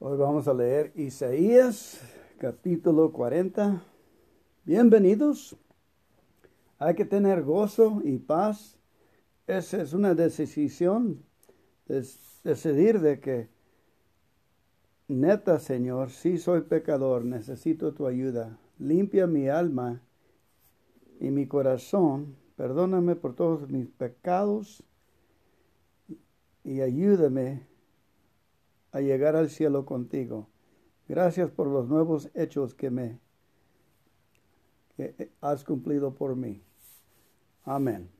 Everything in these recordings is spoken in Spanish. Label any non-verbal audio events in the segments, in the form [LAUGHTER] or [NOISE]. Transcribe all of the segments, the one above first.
Hoy vamos a leer Isaías capítulo 40. Bienvenidos. Hay que tener gozo y paz. Esa es una decisión, decidir de que, neta Señor, si soy pecador, necesito tu ayuda. Limpia mi alma y mi corazón. Perdóname por todos mis pecados y ayúdame a llegar al cielo contigo. Gracias por los nuevos hechos que me has cumplido por mí. Amén.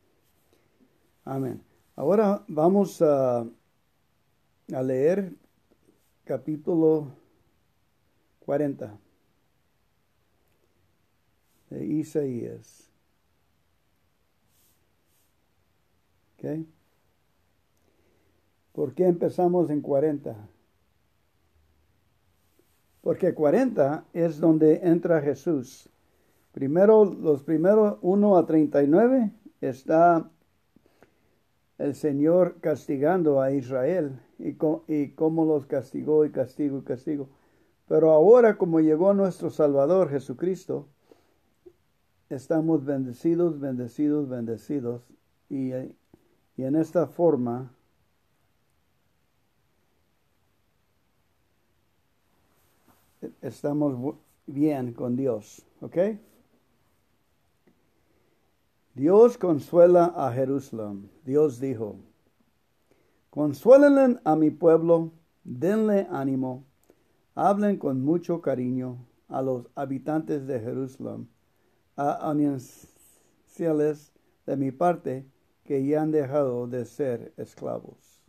Amén. Ahora vamos a, a leer capítulo 40 de Isaías. ¿Ok? ¿Por qué empezamos en 40? Porque 40 es donde entra Jesús. Primero, los primeros 1 a 39 está el Señor castigando a Israel y, y cómo los castigó y castigo y castigo. Pero ahora como llegó nuestro Salvador Jesucristo, estamos bendecidos, bendecidos, bendecidos. Y, y en esta forma estamos bien con Dios, ¿ok? Dios consuela a Jerusalén. Dios dijo, consuélenle a mi pueblo, denle ánimo, hablen con mucho cariño a los habitantes de Jerusalén, a anunciarles de mi parte que ya han dejado de ser esclavos.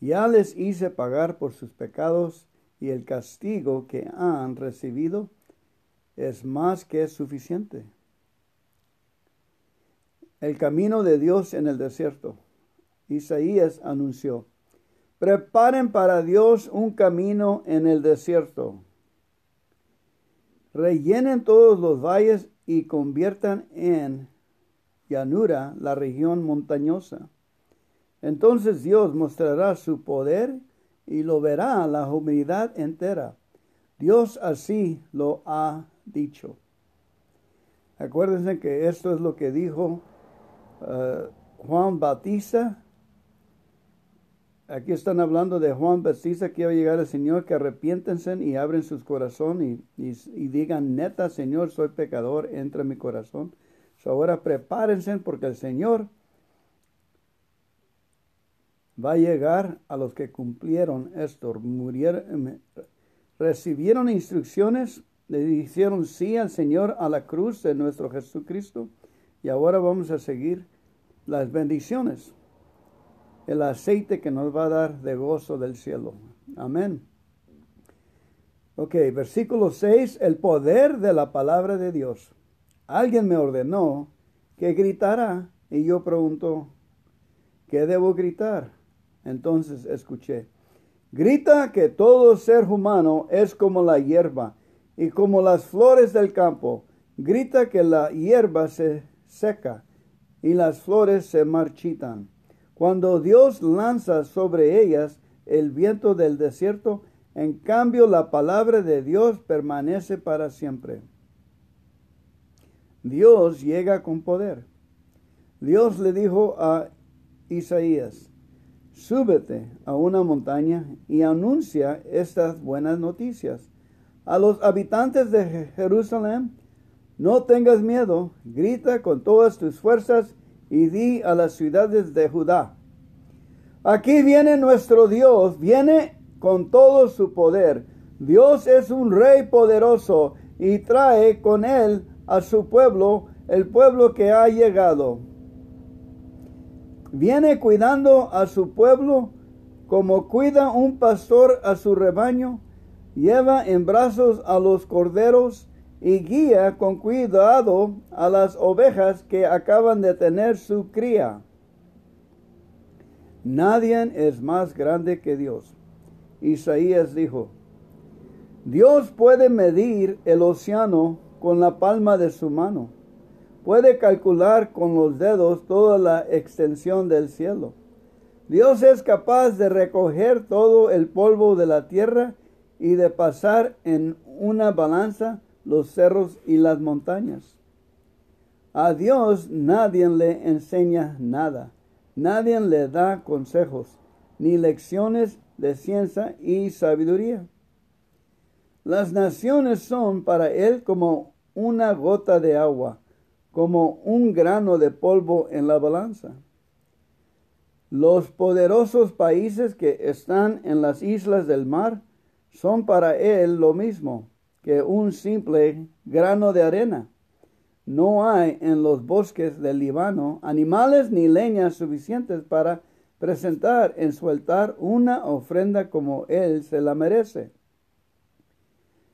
Ya les hice pagar por sus pecados y el castigo que han recibido es más que suficiente. El camino de Dios en el desierto. Isaías anunció, preparen para Dios un camino en el desierto. Rellenen todos los valles y conviertan en llanura la región montañosa. Entonces Dios mostrará su poder y lo verá la humanidad entera. Dios así lo ha dicho. Acuérdense que esto es lo que dijo uh, Juan Bautista. Aquí están hablando de Juan Bautista que va a llegar el Señor, que arrepiéntense y abren sus corazones y, y, digan, neta, Señor, soy pecador, entra en mi corazón. ahora prepárense porque el Señor va a llegar a los que cumplieron esto, murieron, recibieron instrucciones, le dijeron sí al Señor a la cruz de nuestro Jesucristo y ahora vamos a seguir las bendiciones, el aceite que nos va a dar de gozo del cielo. Amén. Ok, versículo 6, el poder de la palabra de Dios. Alguien me ordenó que gritara y yo pregunto, ¿qué debo gritar? Entonces escuché, grita que todo ser humano es como la hierba y como las flores del campo. Grita que la hierba se seca y las flores se marchitan. Cuando Dios lanza sobre ellas el viento del desierto, en cambio la palabra de Dios permanece para siempre. Dios llega con poder. Dios le dijo a Isaías, súbete a una montaña y anuncia estas buenas noticias. A los habitantes de Jerusalén, no tengas miedo, grita con todas tus fuerzas y di a las ciudades de Judá. Aquí viene nuestro Dios, viene con todo su poder. Dios es un rey poderoso y trae con él a su pueblo, el pueblo que ha llegado viene cuidando a su pueblo como cuida un pastor a su rebaño, lleva en brazos a los corderos y guía con cuidado a las ovejas que acaban de tener su cría. Nadie es más grande que Dios. Isaías dijo, Dios puede medir el océano con la palma de su mano puede calcular con los dedos toda la extensión del cielo. Dios es capaz de recoger todo el polvo de la tierra y de pasar en una balanza los cerros y las montañas. A Dios nadie le enseña nada, nadie le da consejos, ni lecciones de ciencia y sabiduría. Las naciones son para Él como una gota de agua, como un grano de polvo en la balanza. Los poderosos países que están en las islas del mar son para Él lo mismo que un simple grano de arena. No hay en los bosques del Líbano animales ni leñas suficientes para presentar en su altar una ofrenda como Él se la merece.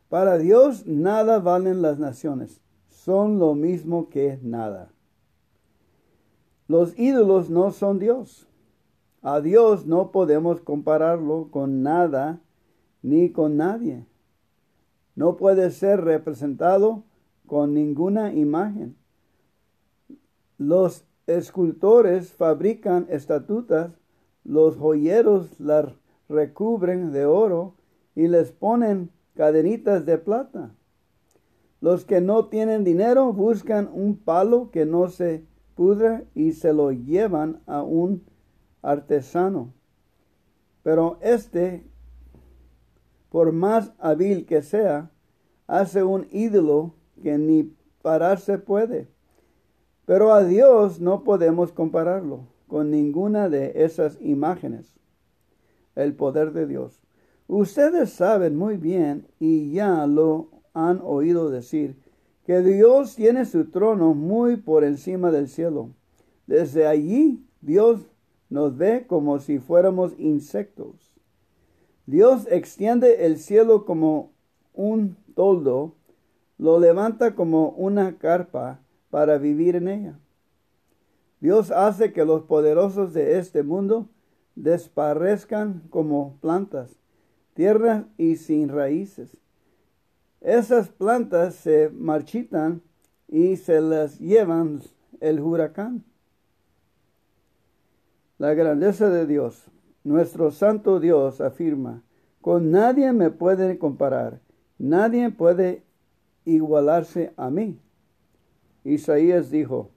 Para Dios nada valen las naciones, son lo mismo que nada. Los ídolos no son Dios. A Dios no podemos compararlo con nada ni con nadie no puede ser representado con ninguna imagen. Los escultores fabrican estatutas, los joyeros las recubren de oro y les ponen cadenitas de plata. Los que no tienen dinero buscan un palo que no se pudra y se lo llevan a un artesano. Pero este por más hábil que sea, hace un ídolo que ni pararse puede. Pero a Dios no podemos compararlo con ninguna de esas imágenes. El poder de Dios. Ustedes saben muy bien y ya lo han oído decir que Dios tiene su trono muy por encima del cielo. Desde allí Dios nos ve como si fuéramos insectos. Dios extiende el cielo como un toldo, lo levanta como una carpa para vivir en ella. Dios hace que los poderosos de este mundo desparezcan como plantas, tierra y sin raíces. Esas plantas se marchitan y se las llevan el huracán. La grandeza de Dios. Nuestro santo Dios afirma, con nadie me puede comparar, nadie puede igualarse a mí. Isaías dijo,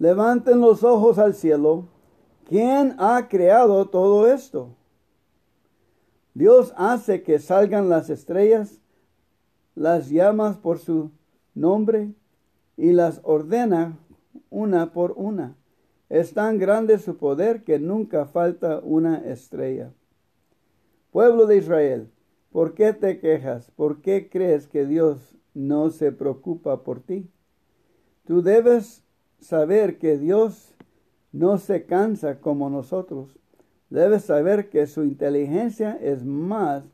levanten los ojos al cielo, ¿quién ha creado todo esto? Dios hace que salgan las estrellas, las llamas por su nombre y las ordena una por una. Es tan grande su poder que nunca falta una estrella. Pueblo de Israel, ¿por qué te quejas? ¿Por qué crees que Dios no se preocupa por ti? Tú debes saber que Dios no se cansa como nosotros. Debes saber que su inteligencia es más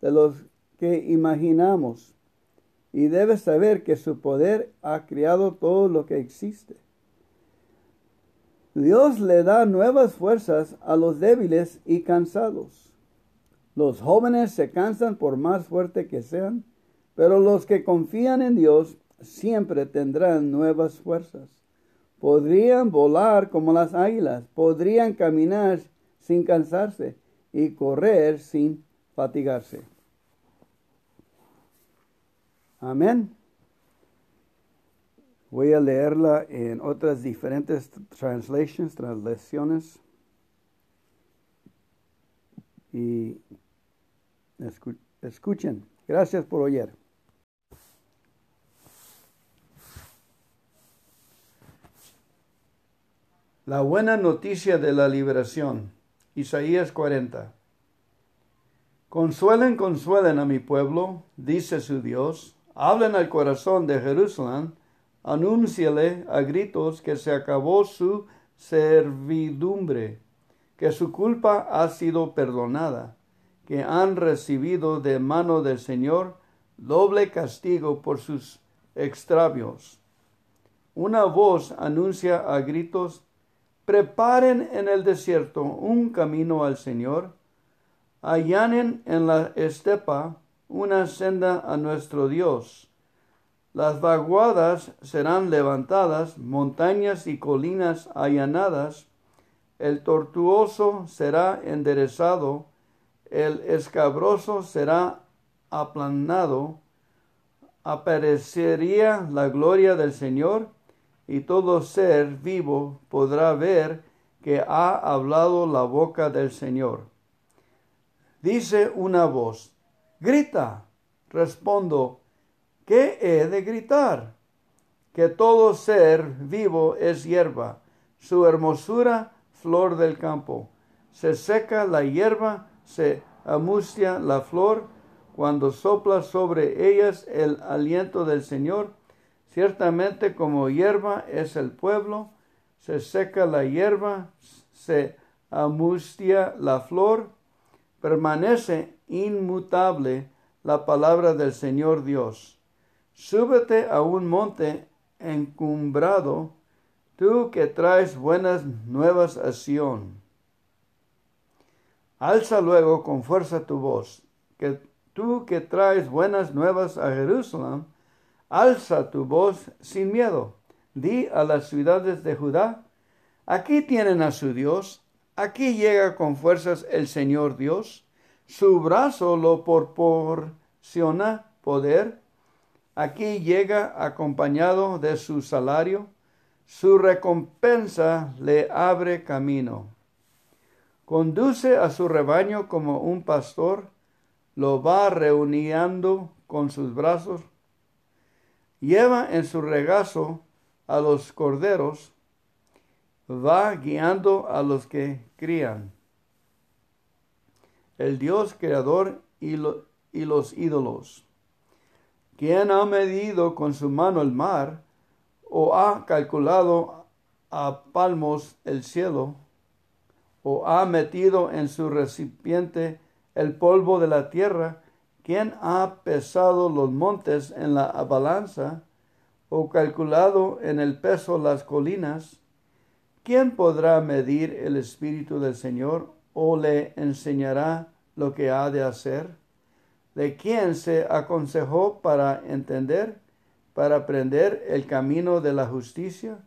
de lo que imaginamos. Y debes saber que su poder ha creado todo lo que existe. Dios le da nuevas fuerzas a los débiles y cansados. Los jóvenes se cansan por más fuerte que sean, pero los que confían en Dios siempre tendrán nuevas fuerzas. Podrían volar como las águilas, podrían caminar sin cansarse y correr sin fatigarse. Amén. Voy a leerla en otras diferentes translations, translaciones. Y escuchen. Gracias por oír. La buena noticia de la liberación. Isaías 40. Consuelen, consuelen a mi pueblo, dice su Dios. Hablen al corazón de Jerusalén anúnciale a gritos que se acabó su servidumbre, que su culpa ha sido perdonada, que han recibido de mano del Señor doble castigo por sus extravios. Una voz anuncia a gritos, preparen en el desierto un camino al Señor, allanen en la estepa una senda a nuestro Dios. Las vaguadas serán levantadas, montañas y colinas allanadas, el tortuoso será enderezado, el escabroso será aplanado, aparecería la gloria del Señor, y todo ser vivo podrá ver que ha hablado la boca del Señor. Dice una voz, grita. Respondo, ¿qué he de gritar? Que todo ser vivo es hierba, su hermosura flor del campo. Se seca la hierba, se amustia la flor, cuando sopla sobre ellas el aliento del Señor. Ciertamente como hierba es el pueblo, se seca la hierba, se amustia la flor, permanece inmutable la palabra del Señor Dios. Súbete a un monte encumbrado, tú que traes buenas nuevas a Sión. Alza luego con fuerza tu voz, que tú que traes buenas nuevas a Jerusalén, alza tu voz sin miedo. Di a las ciudades de Judá, aquí tienen a su Dios, aquí llega con fuerzas el Señor Dios, su brazo lo proporciona poder, aquí llega acompañado de su salario, su recompensa le abre camino. Conduce a su rebaño como un pastor, lo va reuniendo con sus brazos, lleva en su regazo a los corderos, va guiando a los que crían. El Dios creador y, los ídolos. ¿Quién ha medido con su mano el mar o ha calculado a palmos el cielo o ha metido en su recipiente el polvo de la tierra? ¿Quién ha pesado los montes en la balanza o calculado en el peso las colinas? ¿Quién podrá medir el Espíritu del Señor o le enseñará lo que ha de hacer? ¿De quién se aconsejó para entender, para aprender el camino de la justicia,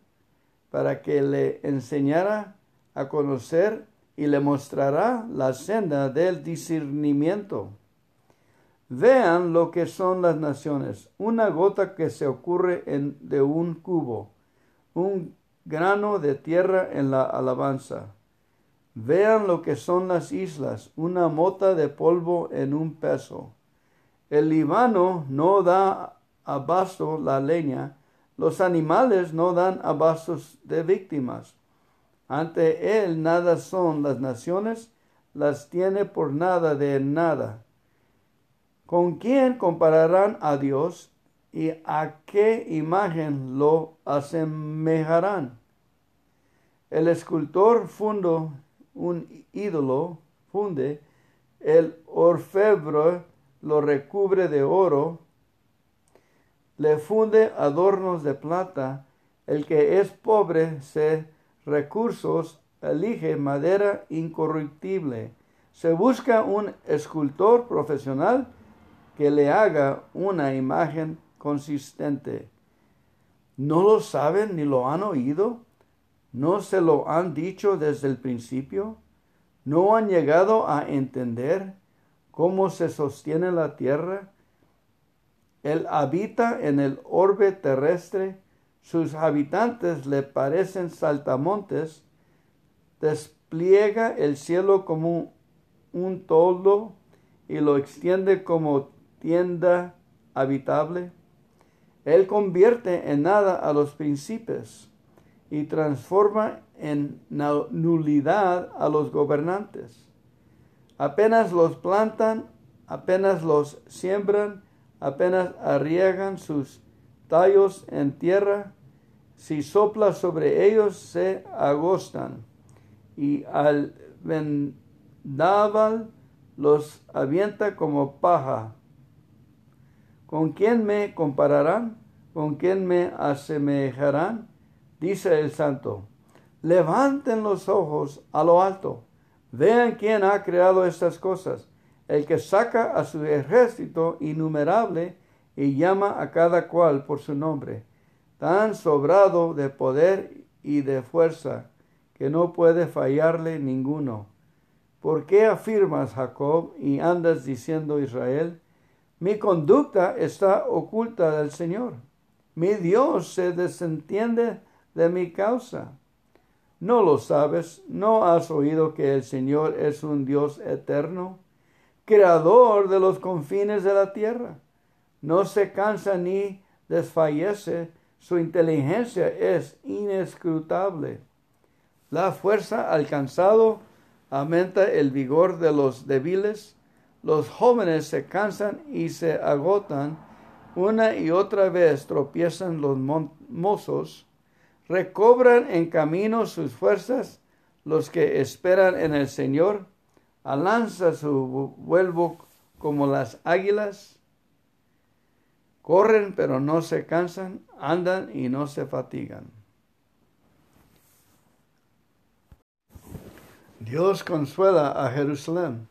para que le enseñara a conocer y le mostrará la senda del discernimiento? Vean lo que son las naciones, una gota que se ocurre en, de un cubo, un grano de tierra en la alabanza. Vean lo que son las islas, una mota de polvo en un peso. El Líbano no da abasto la leña, los animales no dan abastos de víctimas. Ante él nada son las naciones, las tiene por nada de nada. ¿Con quién compararán a Dios y a qué imagen lo asemejarán? El escultor fundo un ídolo, funde, el orfebre lo recubre de oro, le funde adornos de plata, el que es pobre se recursos elige madera incorruptible. Se busca un escultor profesional que le haga una imagen consistente. ¿No lo saben ni lo han oído? ¿No se lo han dicho desde el principio? ¿No han llegado a entender cómo se sostiene la tierra? Él habita en el orbe terrestre, sus habitantes le parecen saltamontes, despliega el cielo como un toldo y lo extiende como tienda habitable. Él convierte en nada a los príncipes y transforma en nulidad a los gobernantes. Apenas los plantan, apenas los siembran, apenas arriegan sus tallos en tierra, si sopla sobre ellos se agostan, y al vendaval los avienta como paja. ¿Con quién me compararán? ¿Con quién me asemejarán? Dice el santo, levanten los ojos a lo alto, vean quién ha creado estas cosas, el que saca a su ejército innumerable y llama a cada cual por su nombre, tan sobrado de poder y de fuerza, que no puede fallarle ninguno. ¿Por qué afirmas, Jacob, y andas diciendo, Israel? Mi conducta está oculta del Señor. Mi Dios se desentiende de mi causa. ¿No lo sabes? ¿No has oído que el Señor es un Dios eterno, creador de los confines de la tierra? No se cansa ni desfallece, su inteligencia es inescrutable. La fuerza alcanzado aumenta el vigor de los débiles, los jóvenes se cansan y se agotan, una y otra vez tropiezan los mozos, recobran en camino sus fuerzas los que esperan en el Señor, alanza su vuelvo como las águilas, corren pero no se cansan, andan y no se fatigan. Dios consuela a Jerusalén.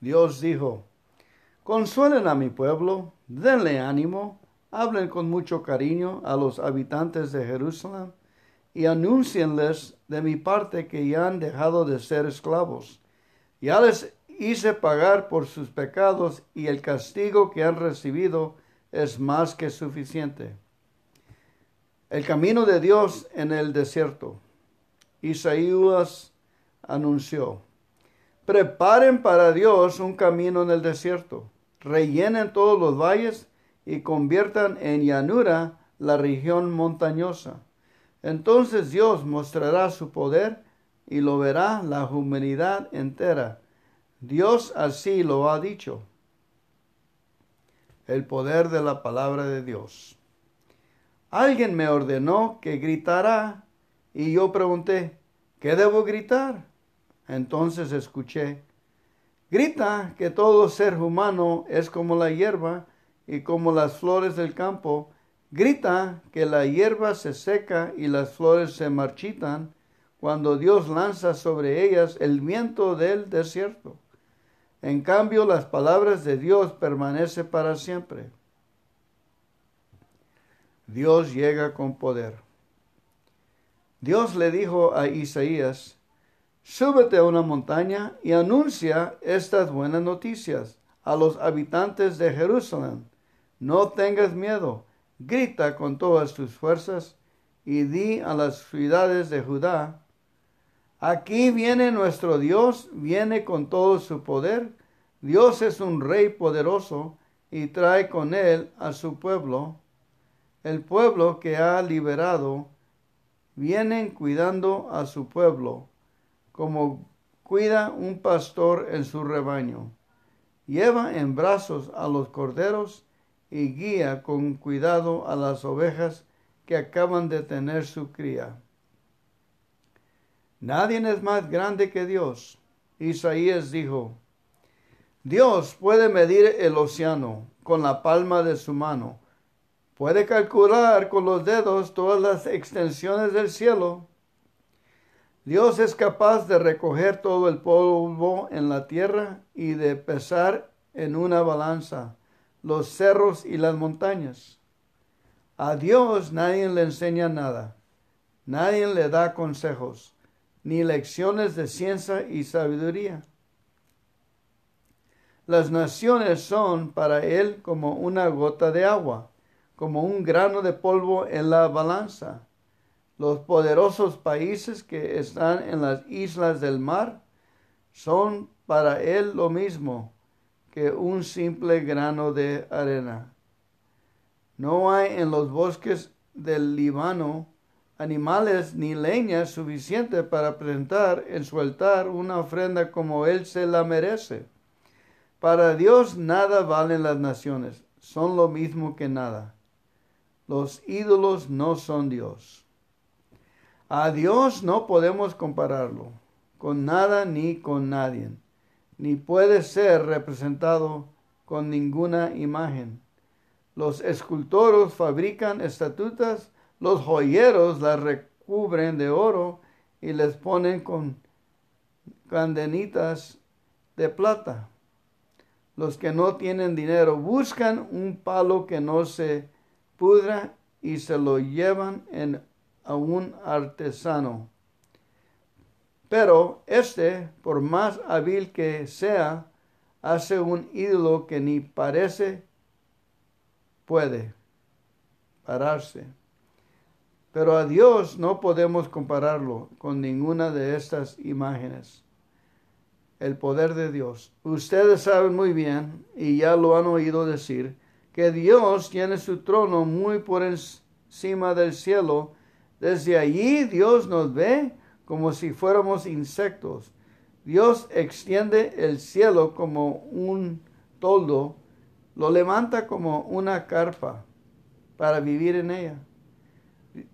Dios dijo, consuelen a mi pueblo, denle ánimo, hablen con mucho cariño a los habitantes de Jerusalén y anúncienles de mi parte que ya han dejado de ser esclavos. Ya les hice pagar por sus pecados y el castigo que han recibido es más que suficiente. El camino de Dios en el desierto. Isaías anunció, preparen para Dios un camino en el desierto, rellenen todos los valles y conviertan en llanura la región montañosa entonces Dios mostrará su poder y lo verá la humanidad entera. Dios así lo ha dicho. El poder de la palabra de Dios. Alguien me ordenó que gritara y yo pregunté, ¿qué debo gritar? Entonces escuché, grita que todo ser humano es como la hierba y como las flores del campo Grita que la hierba se seca y las flores se marchitan cuando Dios lanza sobre ellas el viento del desierto. En cambio, las palabras de Dios permanecen para siempre. Dios llega con poder. Dios le dijo a Isaías, Súbete a una montaña y anuncia estas buenas noticias a los habitantes de Jerusalén. No tengas miedo grita con todas tus fuerzas y di a las ciudades de Judá, aquí viene nuestro Dios, viene con todo su poder, Dios es un rey poderoso y trae con él a su pueblo, el pueblo que ha liberado, vienen cuidando a su pueblo, como cuida un pastor en su rebaño. Lleva en brazos a los corderos y guía con cuidado a las ovejas que acaban de tener su cría. Nadie es más grande que Dios. Isaías dijo, Dios puede medir el océano con la palma de su mano, puede calcular con los dedos todas las extensiones del cielo. Dios es capaz de recoger todo el polvo en la tierra y de pesar en una balanza los cerros y las montañas. A Dios nadie le enseña nada, nadie le da consejos, ni lecciones de ciencia y sabiduría. Las naciones son para Él como una gota de agua, como un grano de polvo en la balanza. Los poderosos países que están en las islas del mar son para Él lo mismo que un simple grano de arena. No hay en los bosques del Líbano animales ni leña suficiente para presentar en su altar una ofrenda como él se la merece. Para Dios nada valen las naciones, son lo mismo que nada. Los ídolos no son Dios. A Dios no podemos compararlo con nada ni con nadie ni puede ser representado con ninguna imagen. Los escultores fabrican estatutas, los joyeros las recubren de oro y les ponen con candenitas de plata. Los que no tienen dinero buscan un palo que no se pudra y se lo llevan en, a un artesano Pero este, por más hábil que sea, hace un ídolo que ni parece puede pararse. Pero a Dios no podemos compararlo con ninguna de estas imágenes. El poder de Dios. Ustedes saben muy bien, y ya lo han oído decir, que Dios tiene su trono muy por encima del cielo. Desde allí Dios nos ve como si fuéramos insectos. Dios extiende el cielo como un toldo, lo levanta como una carpa para vivir en ella.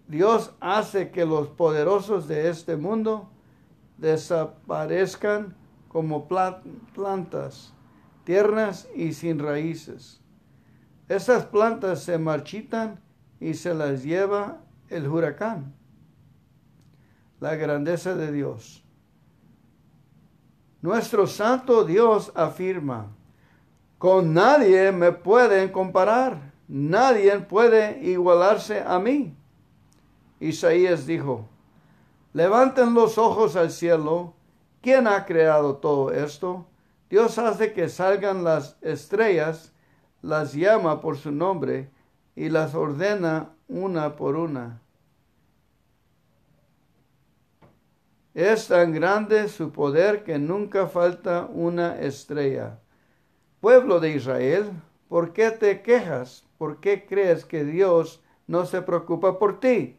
Dios hace que los poderosos de este mundo desaparezcan como plantas tiernas y sin raíces. Esas plantas se marchitan y se las lleva el huracán. La grandeza de Dios. Nuestro santo Dios afirma, con nadie me pueden comparar, nadie puede igualarse a mí. Isaías dijo, levanten los ojos al cielo, ¿quién ha creado todo esto? Dios hace que salgan las estrellas, las llama por su nombre y las ordena una por una. Es tan grande su poder que nunca falta una estrella. Pueblo de Israel, ¿por qué te quejas? ¿Por qué crees que Dios no se preocupa por ti?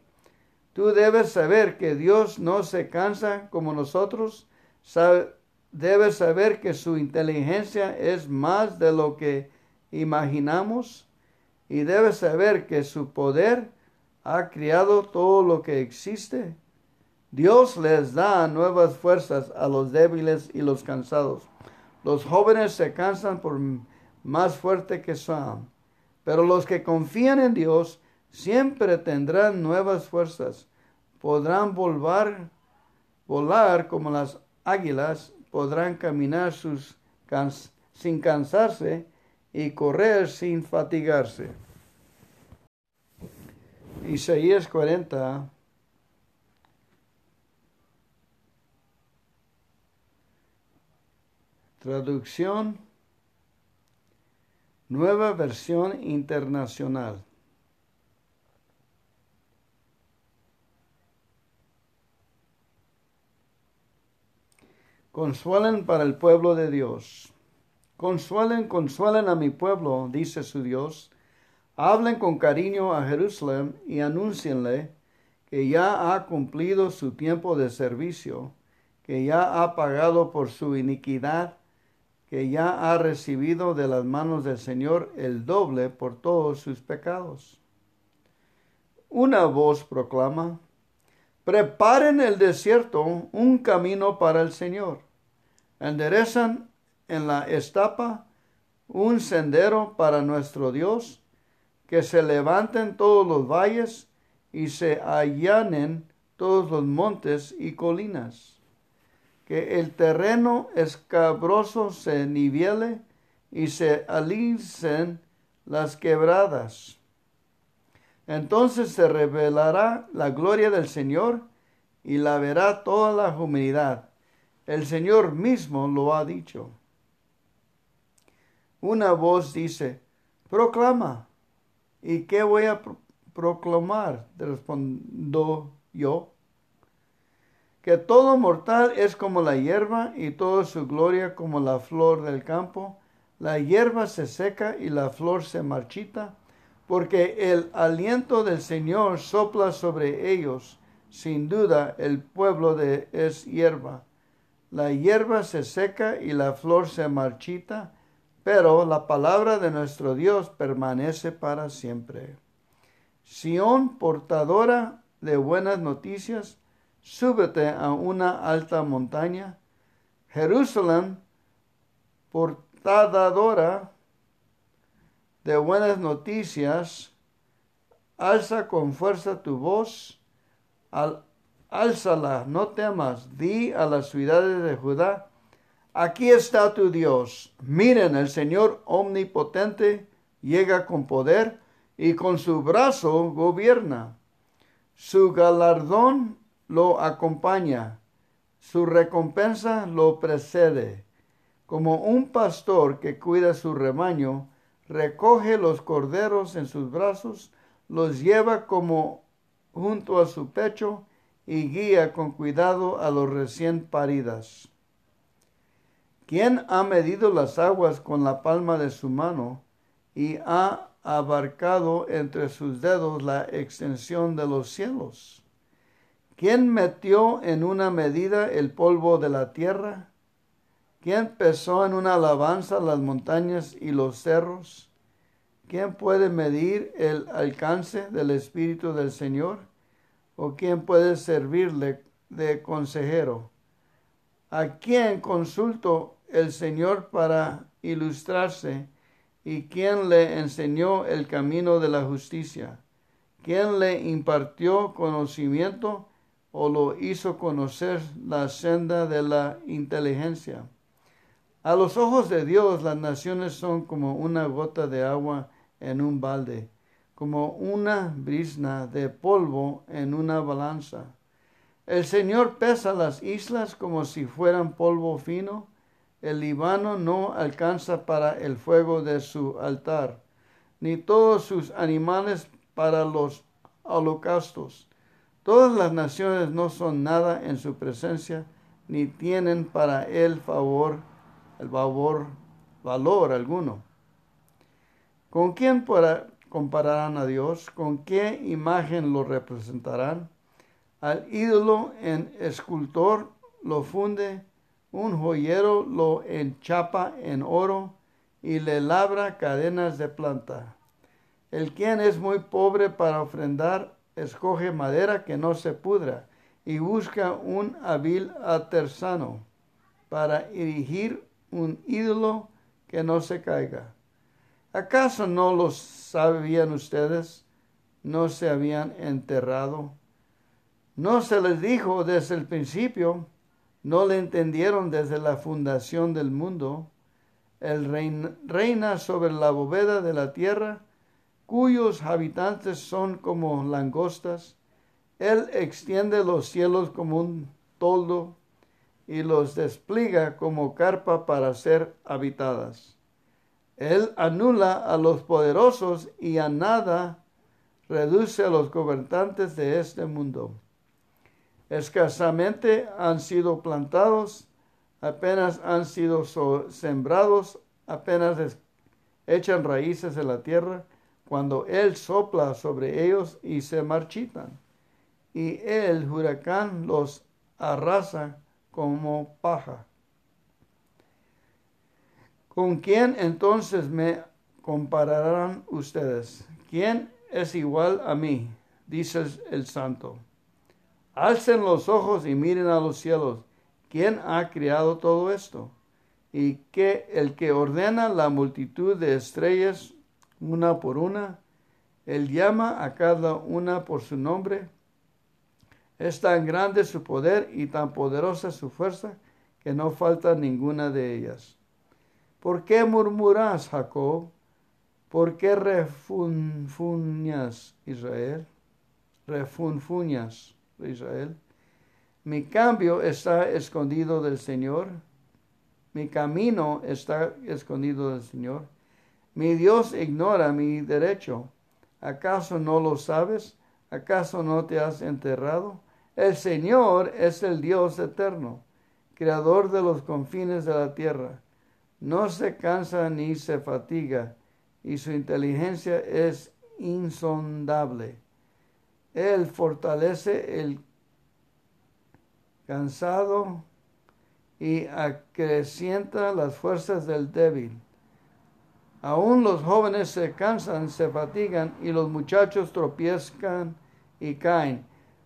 Tú debes saber que Dios no se cansa como nosotros. debes saber que su inteligencia es más de lo que imaginamos. Y debes saber que su poder ha creado todo lo que existe. Dios les da nuevas fuerzas a los débiles y los cansados. Los jóvenes se cansan por más fuerte que son, pero los que confían en Dios siempre tendrán nuevas fuerzas podrán volver, volar como las águilas, podrán caminar sus sin cansarse y correr sin fatigarse. Isaías 40. Traducción. Nueva versión internacional. Consuelen para el pueblo de Dios. Consuelen, consuelen a mi pueblo, dice su Dios. Hablen con cariño a Jerusalén y anúncienle que ya ha cumplido su tiempo de servicio, que ya ha pagado por su iniquidad, que ya ha recibido de las manos del Señor el doble por todos sus pecados. Una voz proclama, preparen el desierto un camino para el Señor enderezan en la estapa un sendero para nuestro Dios, que se levanten todos los valles y se allanen todos los montes y colinas, que el terreno escabroso se nivele y se alicen las quebradas. Entonces se revelará la gloria del Señor y la verá toda la humanidad el Señor mismo lo ha dicho. Una voz dice, proclama. ¿Y qué voy a proclamar? Respondo yo. Que todo mortal es como la hierba y toda su gloria como la flor del campo. La hierba se seca y la flor se marchita, porque el aliento del Señor sopla sobre ellos. Sin duda el pueblo de es hierba la hierba se seca y la flor se marchita, pero la palabra de nuestro Dios permanece para siempre. Sión, portadora de buenas noticias, súbete a una alta montaña. Jerusalén, portadora de buenas noticias, alza con fuerza tu voz al no temas, di a las ciudades de Judá, aquí está tu Dios. Miren, el Señor omnipotente llega con poder y con su brazo gobierna. Su galardón lo acompaña, su recompensa lo precede. Como un pastor que cuida su rebaño, recoge los corderos en sus brazos, los lleva como junto a su pecho y guía con cuidado a los recién paridas. ¿Quién ha medido las aguas con la palma de su mano y ha abarcado entre sus dedos la extensión de los cielos? ¿Quién metió en una medida el polvo de la tierra? ¿Quién pesó en una alabanza las montañas y los cerros? ¿Quién puede medir el alcance del Espíritu del Señor? ¿O quién puede servirle de consejero? ¿A quién consultó el Señor para ilustrarse? ¿Y quién le enseñó el camino de la justicia? ¿Quién le impartió conocimiento o lo hizo conocer la senda de la inteligencia? A los ojos de Dios las naciones son como una gota de agua en un balde como una brisna de polvo en una balanza. El Señor pesa las islas como si fueran polvo fino. El Líbano no alcanza para el fuego de su altar, ni todos sus animales para los holocaustos. Todas las naciones no son nada en su presencia, ni tienen para él favor, el favor, valor alguno. ¿Con quién para, compararán a Dios? ¿Con qué imagen lo representarán? Al ídolo en escultor lo funde, un joyero lo enchapa en oro y le labra cadenas de planta. El quien es muy pobre para ofrendar, escoge madera que no se pudra y busca un hábil artesano para erigir un ídolo que no se caiga. ¿Acaso no lo sabían ustedes? ¿No se habían enterrado? ¿No se les dijo desde el principio? ¿No le entendieron desde la fundación del mundo? El reina sobre la bóveda de la tierra, cuyos habitantes son como langostas. Él extiende los cielos como un toldo y los despliega como carpa para ser habitadas. Él anula a los poderosos y a nada reduce a los gobernantes de este mundo. Escasamente han sido plantados, apenas han sido sembrados, apenas echan raíces en la tierra, cuando Él sopla sobre ellos y se marchitan. Y el huracán los arrasa como paja. ¿Con quién entonces me compararán ustedes? ¿Quién es igual a mí? Dice el santo. Alcen los ojos y miren a los cielos. ¿Quién ha creado todo esto? Y que el que ordena la multitud de estrellas una por una, él llama a cada una por su nombre. Es tan grande su poder y tan poderosa su fuerza que no falta ninguna de ellas. ¿Por qué murmuras, Jacob? ¿Por qué refunfuñas, Israel? Refunfuñas, Israel. Mi cambio está escondido del Señor. Mi camino está escondido del Señor. Mi Dios ignora mi derecho. ¿Acaso no lo sabes? ¿Acaso no te has enterrado? El Señor es el Dios eterno, creador de los confines de la tierra no se cansa ni se fatiga, y su inteligencia es insondable. Él fortalece el cansado y acrecienta las fuerzas del débil. Aún los jóvenes se cansan, se fatigan y los muchachos tropiezcan y caen.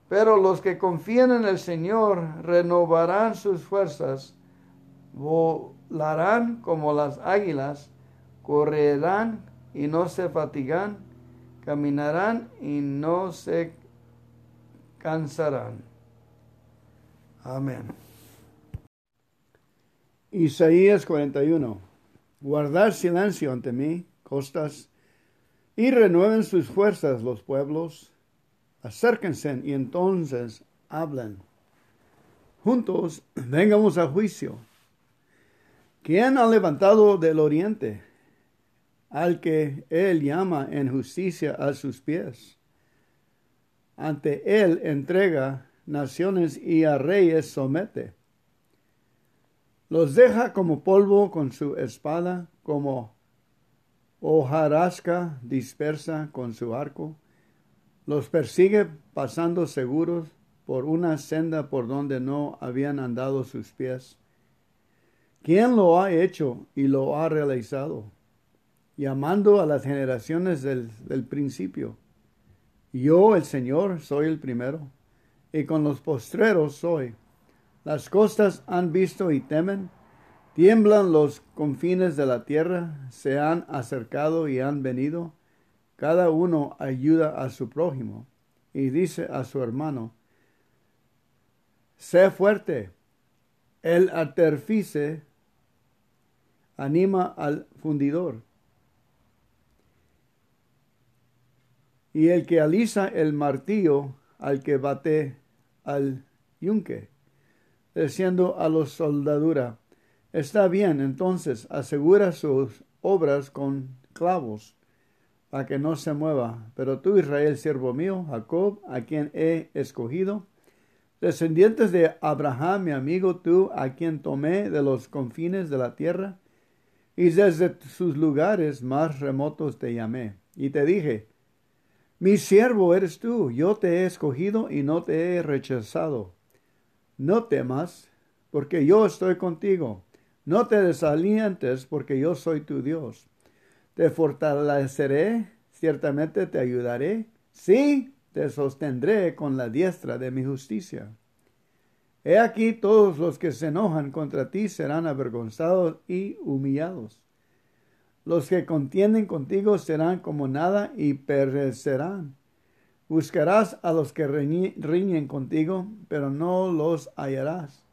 Pero los que confían en el Señor renovarán sus fuerzas, volarán como las águilas, correrán y no se fatigan, caminarán y no se cansarán. Amén. Isaías 41. Guardar silencio ante mí, costas, y renueven sus fuerzas los pueblos. Acérquense y entonces hablen. juntos [CLEARS THROAT] vengamos a juicio. ¿Quién ha levantado del oriente al que él llama en justicia a sus pies? Ante él entrega naciones y a reyes somete. Los deja como polvo con su espada, como hojarasca dispersa con su arco. Los persigue pasando seguros por una senda por donde no habían andado sus pies. ¿Quién lo ha hecho y lo ha realizado? Llamando a las generaciones del, del principio. Yo, el Señor, soy el primero, y con los postreros soy. Las costas han visto y temen, tiemblan los confines de la tierra, se han acercado y han venido. Cada uno ayuda a su prójimo y dice a su hermano, sé fuerte. El artífice anima al fundidor. Y el que alisa el martillo al que bate al yunque, diciendo a los soldadura, está bien, entonces asegura sus obras con clavos, para que no se mueva. Pero tú, Israel, siervo mío, Jacob, a quien he escogido, descendientes de Abraham, mi amigo, tú, a quien tomé de los confines de la tierra, y desde sus lugares más remotos te llamé, y te dije, mi siervo eres tú, yo te he escogido y no te he rechazado. No temas, porque yo estoy contigo. No te desalientes, porque yo soy tu Dios. Te fortaleceré, ciertamente te ayudaré. Sí, te sostendré con la diestra de mi justicia. He aquí todos los que se enojan contra ti serán avergonzados y humillados. Los que contienden contigo serán como nada y perecerán. Buscarás a los que riñen contigo, pero no los hallarás.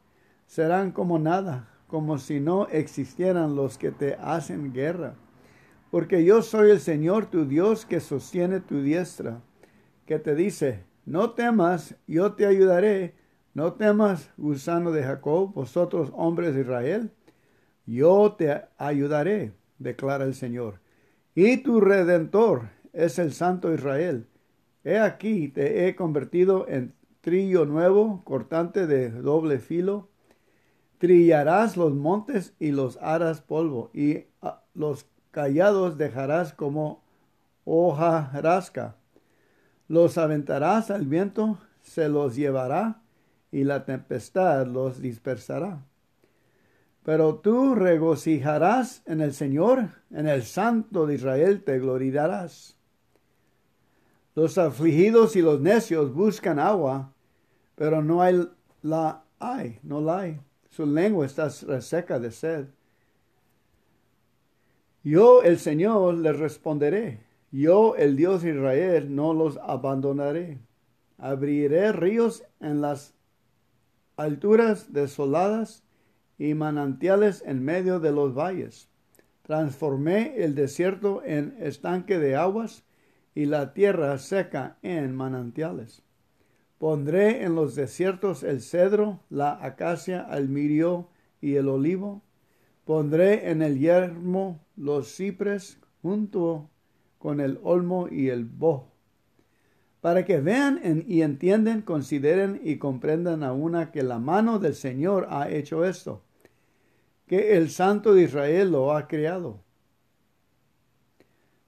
Serán como nada, como si no existieran los que te hacen guerra. Porque yo soy el Señor tu Dios que sostiene tu diestra, que te dice, no temas, yo te ayudaré, no temas, gusano de Jacob, vosotros hombres de Israel, yo te ayudaré declara el Señor. Y tu redentor es el Santo Israel. He aquí te he convertido en trillo nuevo, cortante de doble filo. Trillarás los montes y los harás polvo, y ah, los callados dejarás como hoja rasca. Los aventarás al viento, se los llevará, y la tempestad los dispersará. Pero tú regocijarás en el Señor, en el Santo de Israel te gloriarás. Los afligidos y los necios buscan agua, pero no hay la hay, no la hay. Su lengua está reseca de sed. Yo, el Señor, les responderé. Yo, el Dios Israel, no los abandonaré. Abriré ríos en las alturas desoladas y manantiales en medio de los valles. Transformé el desierto en estanque de aguas y la tierra seca en manantiales. Pondré en los desiertos el cedro, la acacia, el mirio y el olivo. Pondré en el yermo los cipres junto con el olmo y el bojo. Para que vean y entiendan, consideren y comprendan a una que la mano del Señor ha hecho esto que el Santo de Israel lo ha creado.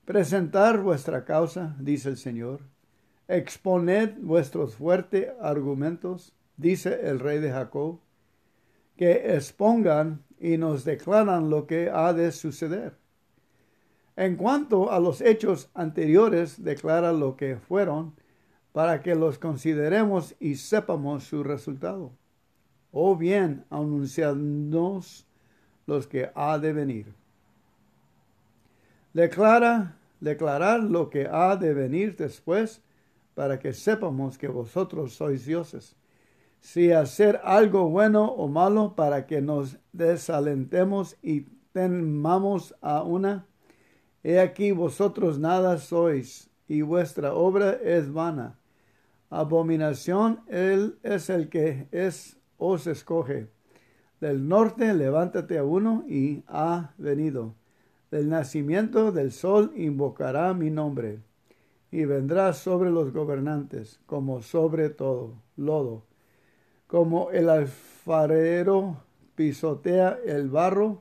Presentar vuestra causa, dice el Señor. Exponed vuestros fuertes argumentos, dice el rey de Jacob. Que expongan y nos declaran lo que ha de suceder. En cuanto a los hechos anteriores, declara lo que fueron, para que los consideremos y sepamos su resultado. O bien, anunciadnos los que ha de venir. Declara, declarar lo que ha de venir después, para que sepamos que vosotros sois dioses. Si hacer algo bueno o malo para que nos desalentemos y temamos a una, he aquí vosotros nada sois, y vuestra obra es vana. Abominación él es el que es os escoge. Del norte levántate a uno y ha venido. Del nacimiento del sol invocará mi nombre, y vendrá sobre los gobernantes, como sobre todo lodo. Como el alfarero pisotea el barro,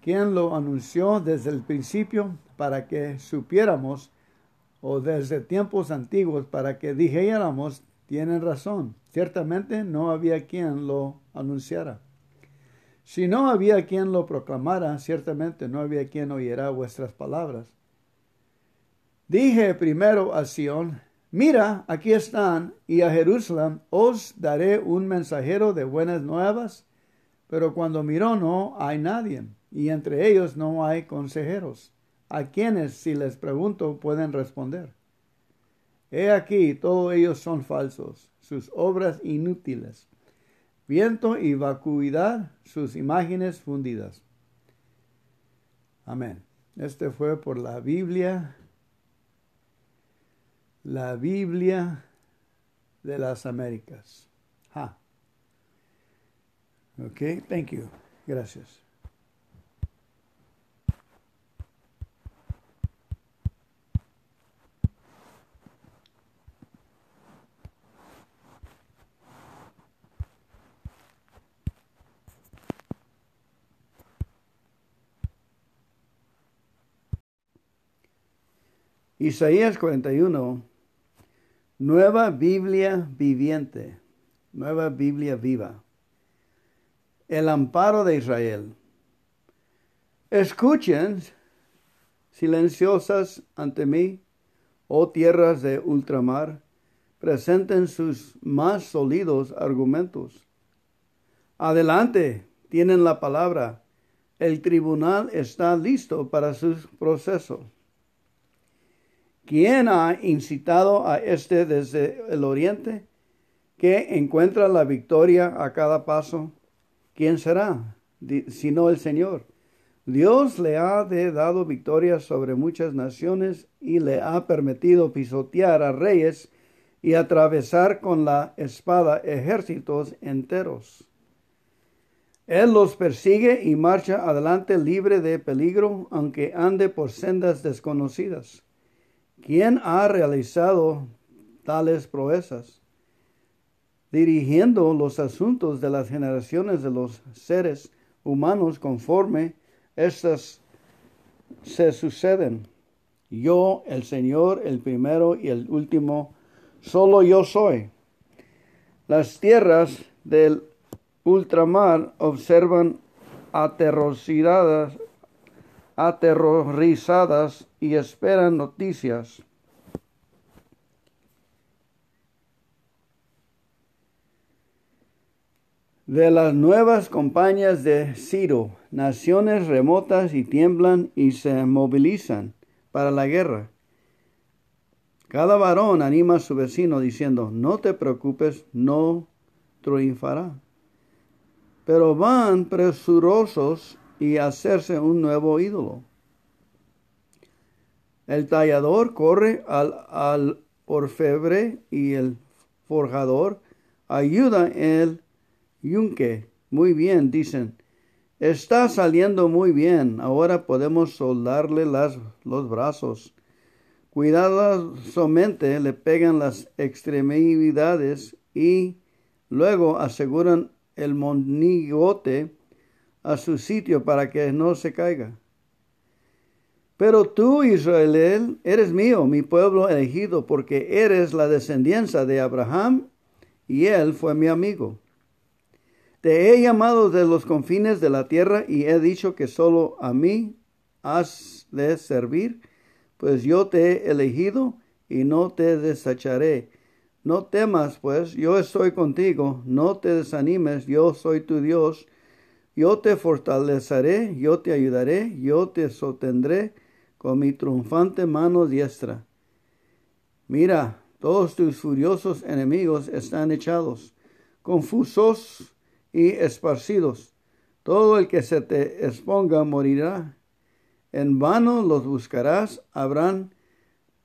quien lo anunció desde el principio para que supiéramos, o desde tiempos antiguos para que dijéramos, tienen razón. Ciertamente no había quien lo anunciara. Si no había quien lo proclamara, ciertamente no había quien oyera vuestras palabras. Dije primero a Sión, mira, aquí están, y a Jerusalén os daré un mensajero de buenas nuevas, pero cuando miró no hay nadie, y entre ellos no hay consejeros, a quienes si les pregunto pueden responder. He aquí, todos ellos son falsos, sus obras inútiles viento y vacuidad, sus imágenes fundidas. Amén. Este fue por la Biblia, la Biblia de las Américas. Ha. Ok, thank you. Gracias. Isaías 41, nueva Biblia viviente, nueva Biblia viva. El amparo de Israel. Escuchen silenciosas ante mí, oh tierras de ultramar, presenten sus más sólidos argumentos. Adelante, tienen la palabra. El tribunal está listo para su proceso. ¿Quién ha incitado a este desde el oriente? que encuentra la victoria a cada paso? ¿Quién será? Sino el Señor. Dios le ha dado victoria sobre muchas naciones y le ha permitido pisotear a reyes y atravesar con la espada ejércitos enteros. Él los persigue y marcha adelante libre de peligro, aunque ande por sendas desconocidas. ¿Quién ha realizado tales proezas? Dirigiendo los asuntos de las generaciones de los seres humanos conforme estas se suceden. Yo, el Señor, el primero y el último, solo yo soy. Las tierras del ultramar observan aterrorizadas aterrorizadas y esperan noticias. de las nuevas compañías de Ciro, naciones remotas y tiemblan y se movilizan para la guerra. Cada varón anima a su vecino diciendo, no te preocupes, no triunfará. Pero van presurosos y hacerse un nuevo ídolo. El tallador corre al, al orfebre y el forjador ayuda el yunque. Muy bien, dicen. Está saliendo muy bien. Ahora podemos soldarle las, los brazos. Cuidadosamente le pegan las extremidades y luego aseguran el monigote a su sitio para que no se caiga. Pero tú, Israel, eres mío, mi pueblo elegido, porque eres la descendencia de Abraham y él fue mi amigo. Te he llamado de los confines de la tierra y he dicho que solo a mí has de servir, pues yo te he elegido y no te desecharé. No temas, pues yo estoy contigo, no te desanimes, yo soy tu Dios yo te fortaleceré, yo te ayudaré, yo te sostendré con mi triunfante mano diestra. Mira, todos tus furiosos enemigos están echados, confusos y esparcidos. Todo el que se te exponga morirá. En vano los buscarás, habrán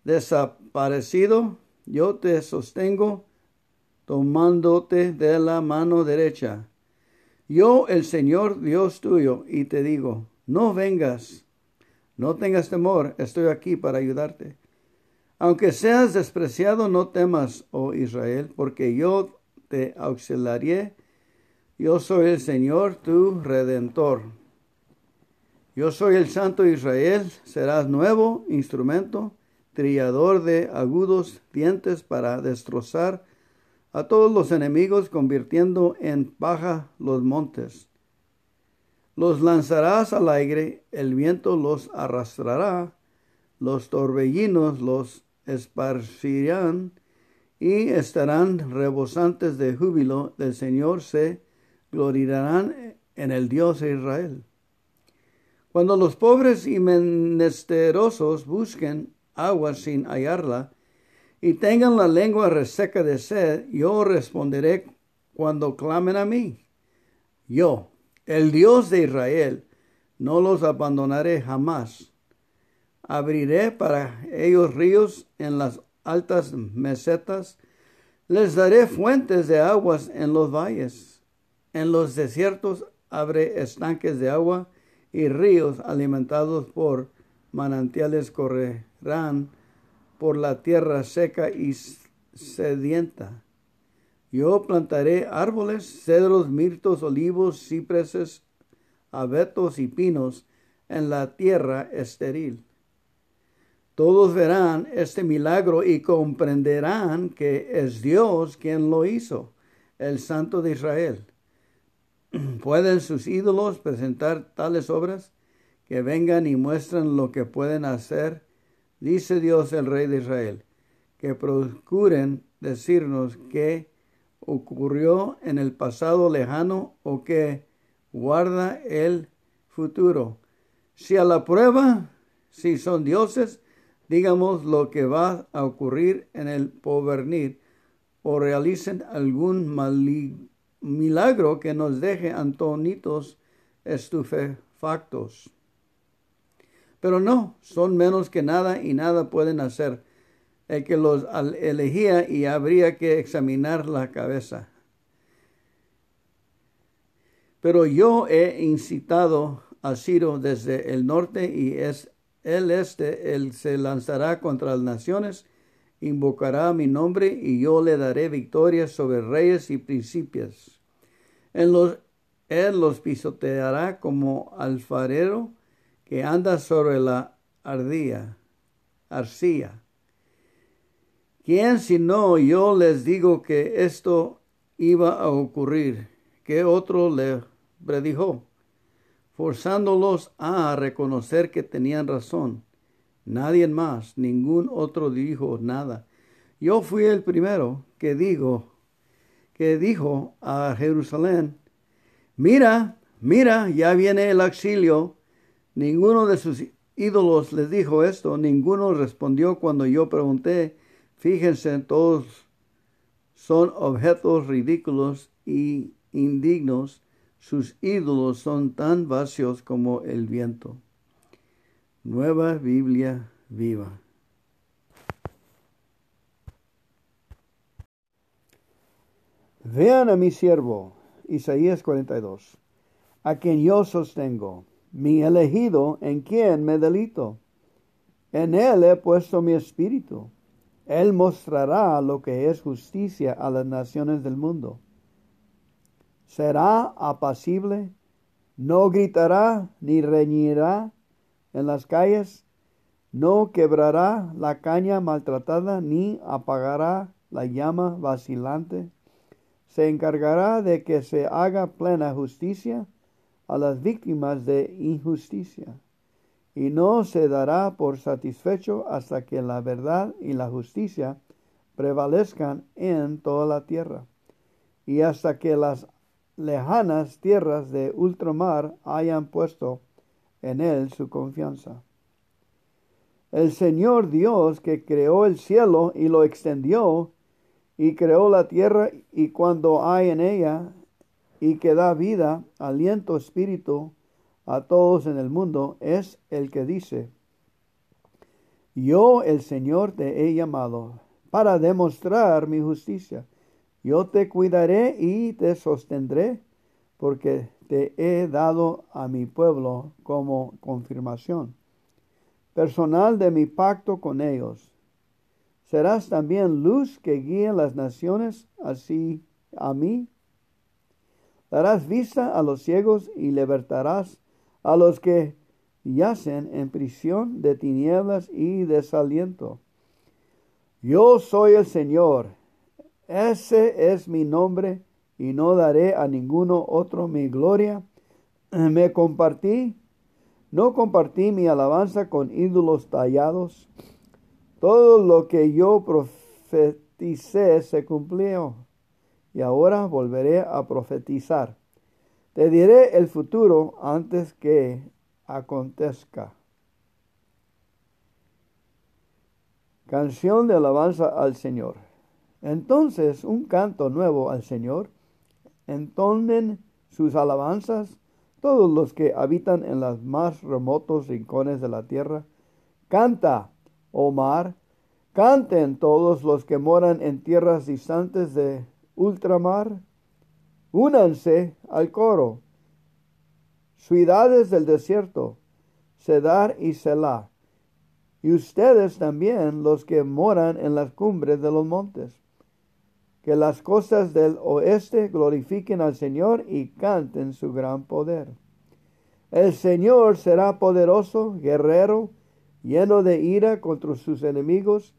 desaparecido. Yo te sostengo tomándote de la mano derecha. Yo, el Señor Dios tuyo, y te digo, no vengas, no tengas temor, estoy aquí para ayudarte. Aunque seas despreciado, no temas, oh Israel, porque yo te auxiliaré. Yo soy el Señor, tu redentor. Yo soy el Santo Israel, serás nuevo instrumento, trillador de agudos dientes para destrozar a todos los enemigos, convirtiendo en paja los montes. Los lanzarás al aire, el viento los arrastrará, los torbellinos los esparcirán y estarán rebosantes de júbilo del Señor, se gloriarán en el Dios de Israel. Cuando los pobres y menesterosos busquen agua sin hallarla, y tengan la lengua reseca de sed, yo responderé cuando clamen a mí. Yo, el Dios de Israel, no los abandonaré jamás. Abriré para ellos ríos en las altas mesetas, les daré fuentes de aguas en los valles. En los desiertos abre estanques de agua y ríos alimentados por manantiales correrán por la tierra seca y sedienta. Yo plantaré árboles, cedros, mirtos, olivos, cipreses, abetos y pinos en la tierra estéril. Todos verán este milagro y comprenderán que es Dios quien lo hizo, el Santo de Israel. [CLEARS THROAT] ¿Pueden sus ídolos presentar tales obras? Que vengan y muestren lo que pueden hacer, dice Dios el Rey de Israel, que procuren decirnos qué ocurrió en el pasado lejano o que guarda el futuro. Si a la prueba, si son dioses, digamos lo que va a ocurrir en el porvenir o realicen algún milagro que nos deje antonitos estupefactos. Pero no, son menos que nada y nada pueden hacer. El que los elegía y habría que examinar la cabeza. Pero yo he incitado a Ciro desde el norte y es el este, él se lanzará contra las naciones, invocará mi nombre y yo le daré victoria sobre reyes y principios los, él los pisoteará como alfarero que anda sobre la ardilla, arcilla. ¿Quién si no yo les digo que esto iba a ocurrir? ¿Qué otro le predijo? Forzándolos a reconocer que tenían razón. Nadie más, ningún otro dijo nada. Yo fui el primero que digo, que dijo a Jerusalén, mira, mira, ya viene el auxilio. Ninguno de sus ídolos les dijo esto, ninguno respondió cuando yo pregunté. Fíjense, todos son objetos ridículos y indignos. Sus ídolos son tan vacíos como el viento. Nueva Biblia viva. Vean a mi siervo, Isaías 42, a quien yo sostengo, mi elegido, en quien me delito. En él he puesto mi espíritu. Él mostrará lo que es justicia a las naciones del mundo. Será apacible, no gritará ni reñirá en las calles, no quebrará la caña maltratada, ni apagará la llama vacilante se encargará de que se haga plena justicia a las víctimas de injusticia, y no se dará por satisfecho hasta que la verdad y la justicia prevalezcan en toda la tierra, y hasta que las lejanas tierras de ultramar hayan puesto en él su confianza. El Señor Dios que creó el cielo y lo extendió, y creó la tierra y cuando hay en ella y que da vida, aliento, espíritu a todos en el mundo, es el que dice, yo el Señor te he llamado para demostrar mi justicia Yo te cuidaré y te sostendré, porque te he dado a mi pueblo como confirmación personal de mi pacto con ellos. Serás también luz que guíe las naciones así a mí. Darás vista a los ciegos y libertarás a los que yacen en prisión de tinieblas y desaliento. Yo soy el Señor, ese es mi nombre, y no daré a ninguno otro mi gloria. [CLEARS THROAT] Me compartí, no compartí mi alabanza con ídolos tallados. Todo lo que yo profeticé se cumplió, y ahora volveré a profetizar. Te diré el futuro antes que acontezca. Canción de alabanza al Señor. Entonces un canto nuevo al Señor. Entonen sus alabanzas todos los que habitan en los más remotos rincones de la tierra. Canta, oh mar, canten todos los que moran en tierras distantes de ultramar. Únanse al coro. Ciudades del desierto, Cedar y Selah y ustedes también los que moran en las cumbres de los montes. Que las cosas del oeste glorifiquen al Señor y canten su gran poder. El Señor será poderoso, guerrero, lleno de ira contra sus enemigos,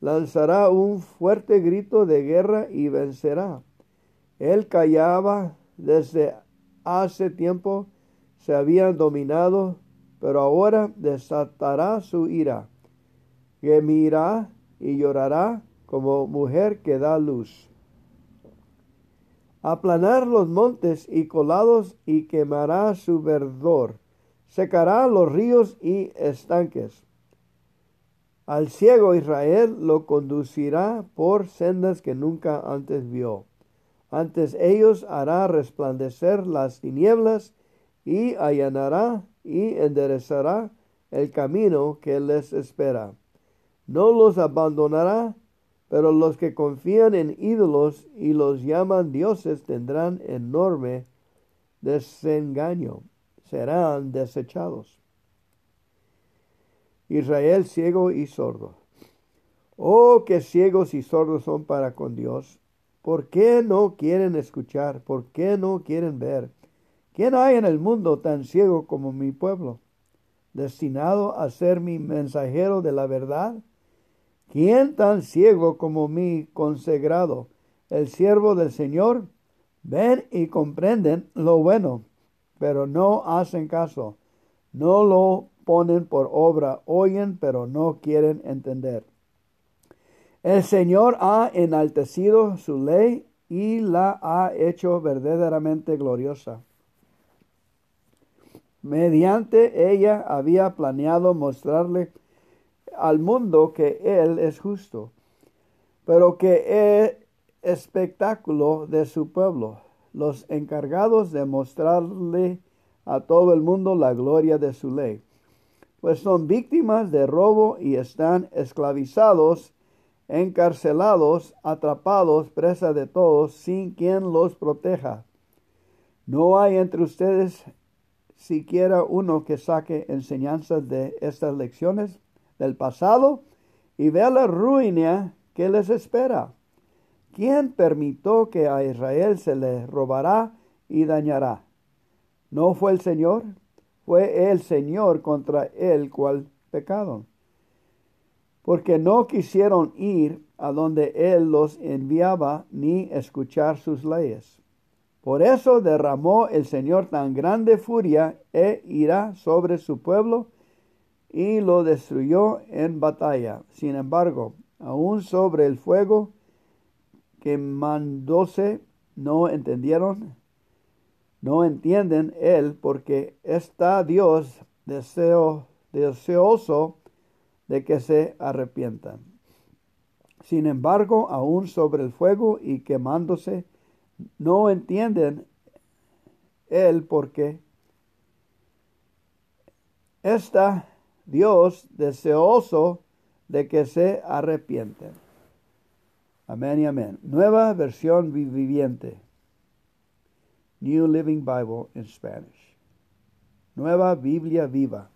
lanzará un fuerte grito de guerra y vencerá. Él callaba desde hace tiempo, se habían dominado pero ahora desatará su ira. Gemirá y llorará como mujer que da luz. Aplanar los montes y colados y quemará su verdor. Secará los ríos y estanques. Al ciego Israel lo conducirá por sendas que nunca antes vio. Antes ellos hará resplandecer las tinieblas y allanará y enderezará el camino que les espera. No los abandonará, pero los que confían en ídolos y los llaman dioses tendrán enorme desengaño, serán desechados. Israel ciego y sordo. Oh, qué ciegos y sordos son para con Dios. ¿Por qué no quieren escuchar? ¿Por qué no quieren ver? ¿Quién hay en el mundo tan ciego como mi pueblo, destinado a ser mi mensajero de la verdad? ¿Quién tan ciego como mi consagrado, el siervo del Señor? Ven y comprenden lo bueno, pero no hacen caso, no lo ponen por obra, oyen, pero no quieren entender. El Señor ha enaltecido su ley y la ha hecho verdaderamente gloriosa. Mediante ella había planeado mostrarle al mundo que Él es justo, pero que es espectáculo de su pueblo, los encargados de mostrarle a todo el mundo la gloria de su ley, pues son víctimas de robo y están esclavizados, encarcelados, atrapados, presa de todos, sin quien los proteja. No hay entre ustedes siquiera uno que saque enseñanzas de estas lecciones del pasado y vea la ruina que les espera. ¿Quién permitió que a Israel se le robará y dañará? ¿No fue el Señor? Fue el Señor contra el cual pecado. Porque no quisieron ir a donde Él los enviaba ni escuchar sus leyes. Por eso derramó el Señor tan grande furia e ira sobre su pueblo y lo destruyó en batalla. Sin embargo, aún sobre el fuego que mandóse no entendieron, no entienden él, porque está Dios deseo, deseoso de que se arrepientan. Sin embargo, aún sobre el fuego y quemándose, no entienden el por qué. Está Dios deseoso de que se arrepienten. Amén y amén. Nueva versión viviente. New Living Bible in Spanish. Nueva Biblia viva.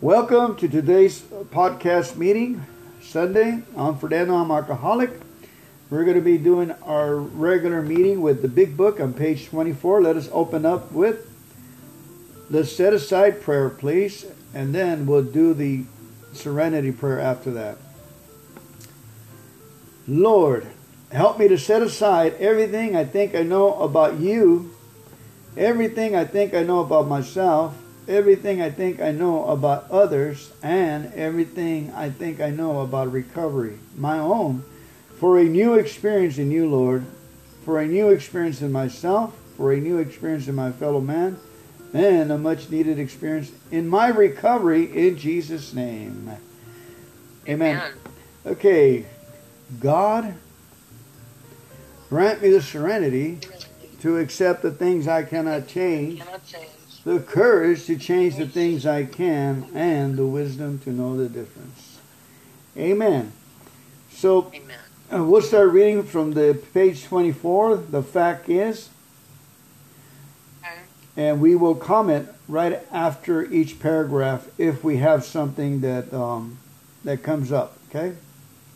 Welcome to today's podcast meeting, Sunday. I'm Fernando, I'm alcoholic. We're going to be doing our regular meeting with the big book on page 24. Let us open up with the set aside prayer, please, and then we'll do the serenity prayer after that. Lord, help me to set aside everything I think I know about you, everything I think I know about myself, everything I think I know about others, and everything I think I know about recovery, my own, for a new experience in you, Lord, for a new experience in myself, for a new experience in my fellow man, and a much needed experience in my recovery in Jesus' name. Amen. Amen. Okay, God, grant me the serenity to accept the things I cannot change, Cannot change. The courage to change the things I can, and the wisdom to know the difference. Amen. So Amen. uh, we'll start reading from the page 24. The fact is, and we will comment right after each paragraph if we have something that um, that comes up. Okay.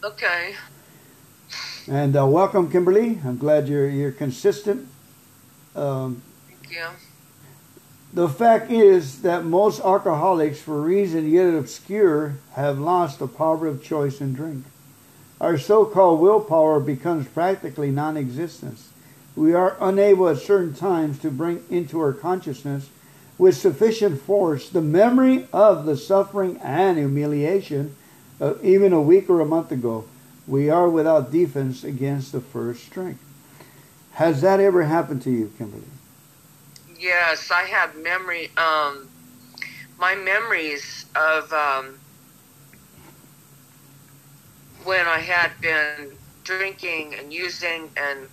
Okay. And uh, welcome, Kimberly. I'm glad you're you're consistent. Um, Thank you. The fact is that most alcoholics, for reason yet obscure, have lost the power of choice in drink. Our so-called willpower becomes practically non-existent. We are unable at certain times to bring into our consciousness with sufficient force the memory of the suffering and humiliation of even a week or a month ago. We are without defense against the first drink. Has that ever happened to you, Kimberly? Yes, I have memory. Um, my memories of um, when I had been drinking and using and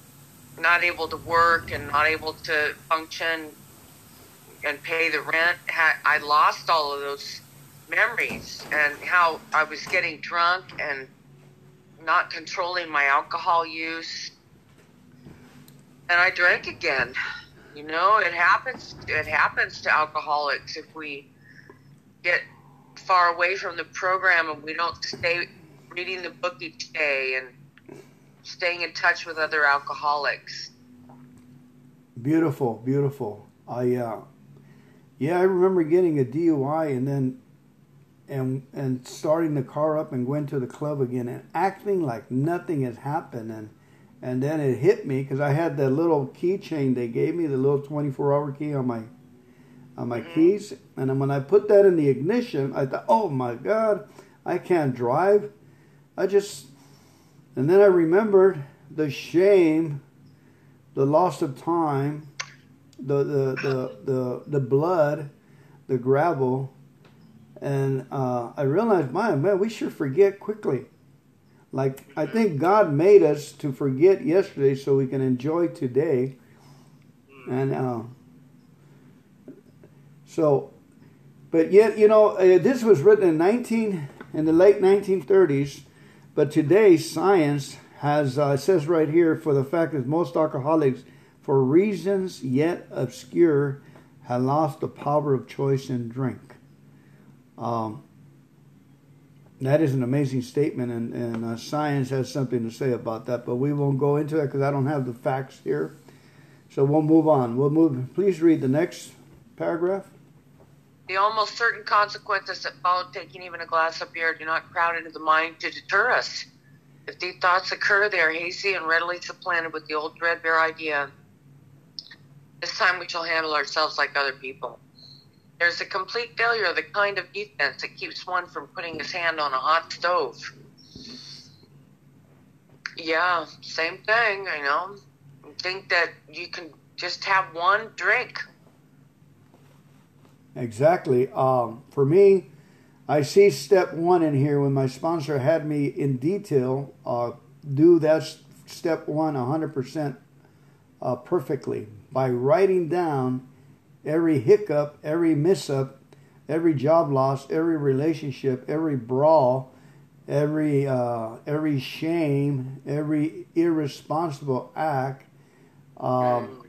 not able to work and not able to function and pay the rent. I lost all of those memories and how I was getting drunk and not controlling my alcohol use. And I drank again. You know, it happens. It happens to alcoholics if we get far away from the program and we don't stay reading the book each day and staying in touch with other alcoholics. Beautiful, beautiful. I uh, yeah, I remember getting a DUI and then and and starting the car up and going to the club again and acting like nothing has happened and and then it hit me because I had that little keychain they gave me, the little 24-hour key on my on my Mhm. keys, and then when I put that in the ignition, I thought, "Oh my God, I can't drive." I just and then I remembered the shame, the loss of time, the the the the, the blood, the gravel, and uh, I realized, man, man, we sure forget quickly. Like I think God made us to forget yesterday so we can enjoy today, and uh, so, but yet you know uh, this was written in nineteen in the late nineteen thirties, but today science has uh, says right here for the fact that most alcoholics, for reasons yet obscure, have lost the power of choice in drink. Um, that is an amazing statement, and, and uh, science has something to say about that, but we won't go into that because I don't have the facts here. So we'll move on. We'll move. Please read the next paragraph. The almost certain consequences that follow taking even a glass of beer do not crowd into the mind to deter us. If these thoughts occur, they are hazy and readily supplanted with the old threadbare idea. This time we shall handle ourselves like other people. There's a complete failure of the kind of defense that keeps one from putting his hand on a hot stove. Yeah, same thing, you know. Think that you can just have one drink. Exactly. Um, for me, I see step one in here when my sponsor had me in detail uh, do that step one 100% uh, perfectly by writing down every hiccup, every miss up, every job loss, every relationship, every brawl, every uh, every shame, every irresponsible act, um,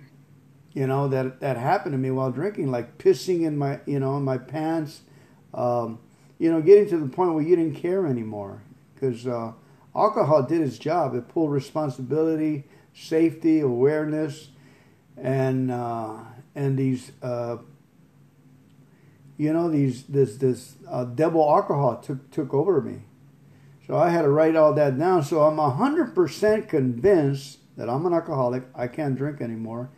you know that that happened to me while drinking, like pissing in my you know in my pants, um, you know, getting to the point where you didn't care anymore because uh, alcohol did its job. It pulled responsibility, safety, awareness, and uh, and these. Uh, you know these this this uh, devil alcohol took took over me so I had to write all that down. So I'm 100% convinced that I'm an alcoholic. I can't drink anymore.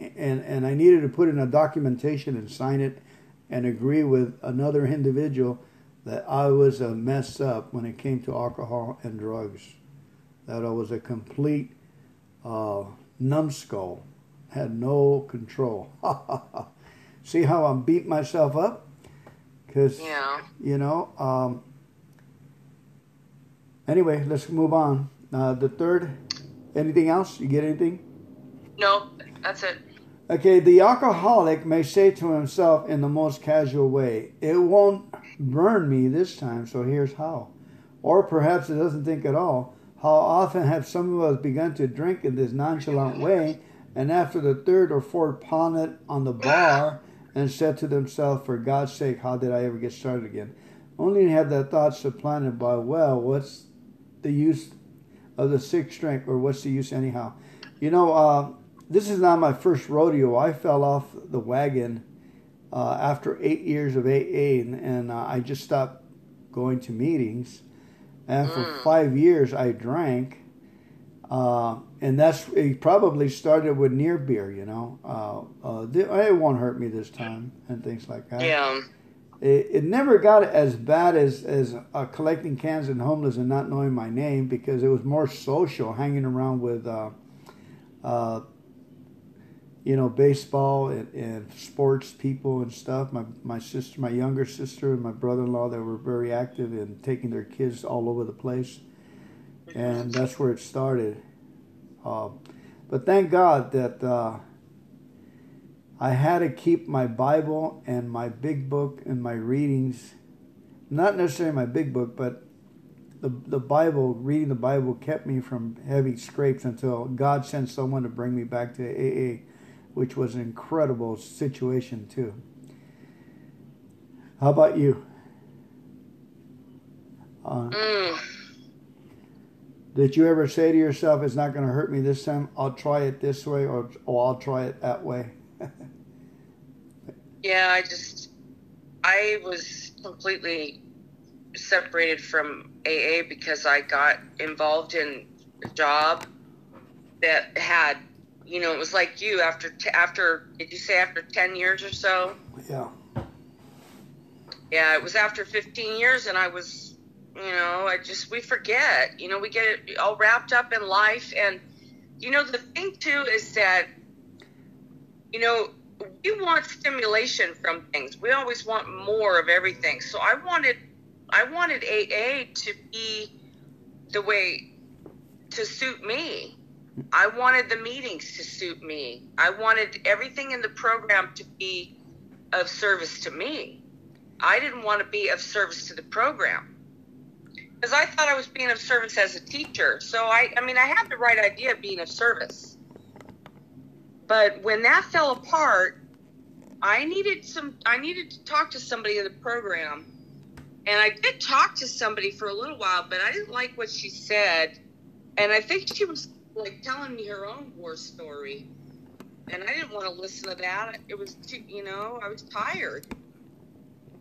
And, and I needed to put in a documentation and sign it and agree with another individual that I was a mess up when it came to alcohol and drugs. That I was a complete uh, numbskull, had no control. [LAUGHS] See how I'm beating myself up? Because, Yeah. you know, um, anyway, let's move on. Uh, the third, anything else? You get anything? No, that's it. Okay, the alcoholic may say to himself in the most casual way, It won't burn me this time, so here's how. Or perhaps it doesn't think at all. How often have some of us begun to drink in this nonchalant way, and after the third or fourth pound on the bar, and said to themselves, For God's sake, how did I ever get started again? Only to have that thought supplanted by, Well, what's the use of the sixth drink, or what's the use anyhow? You know, uh, this is not my first rodeo. I fell off the wagon uh, after eight years of AA, and, and uh, I just stopped going to meetings. And for Mm. five years, I drank, uh, and that's it. Probably started with near beer, you know. Uh, uh, it won't hurt me this time, and things like that. Yeah. It, it never got as bad as as uh, collecting cans and homeless and not knowing my name because it was more social, hanging around with, uh, uh, you know, baseball and, and sports people and stuff. My my sister, my younger sister, and my brother-in-law, they were very active in taking their kids all over the place, and that's where it started. Uh, but thank God that. Uh, I had to keep my Bible and my big book and my readings, not necessarily my big book, but the, the Bible, reading the Bible kept me from heavy scrapes until God sent someone to bring me back to AA, which was an incredible situation, too. How about you? Uh, Mm. Did you ever say to yourself, it's not going to hurt me this time? I'll try it this way, or, or I'll try it that way? [LAUGHS] Yeah, I just I was completely separated from AA because I got involved in a job that had, you know, it was like you after t- after did you say after 10 years or so? yeah. Yeah, it was after 15 years and I was, you know, I just we forget, you know, we get it all wrapped up in life and you know the thing too is that you know we want stimulation from things. We always want more of everything. So I wanted I wanted AA to be the way to suit me. I wanted the meetings to suit me. I wanted everything in the program to be of service to me. I didn't want to be of service to the program. Because I thought I was being of service as a teacher. So I I mean I had the right idea of being of service. But when that fell apart, I needed some I needed to talk to somebody in the program. And I did talk to somebody for a little while, but I didn't like what she said. And I think she was like telling me her own war story. And I didn't want to listen to that. It was too, you know, I was tired.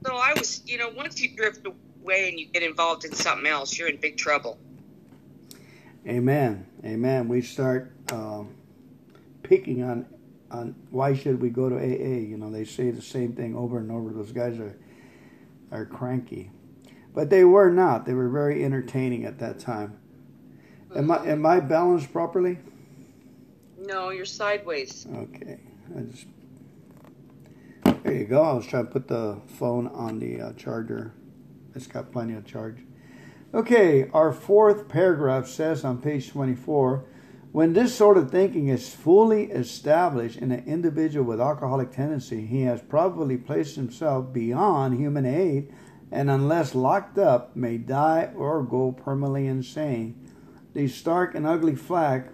So I was, you know, once you drift away and you get involved in something else, you're in big trouble. Amen. Amen. We start um, picking on on why should we go to AA? You know, they say the same thing over and over. Those guys are are cranky, but they were not. They were very entertaining at that time. Am I am I balanced properly? No, you're sideways. Okay. I just there you go. I was trying to put the phone on the uh, charger. It's got plenty of charge. Okay, our fourth paragraph says on page 24 When this sort of thinking is fully established in an individual with alcoholic tendency, he has probably placed himself beyond human aid and, unless locked up, may die or go permanently insane. These stark and ugly, flag,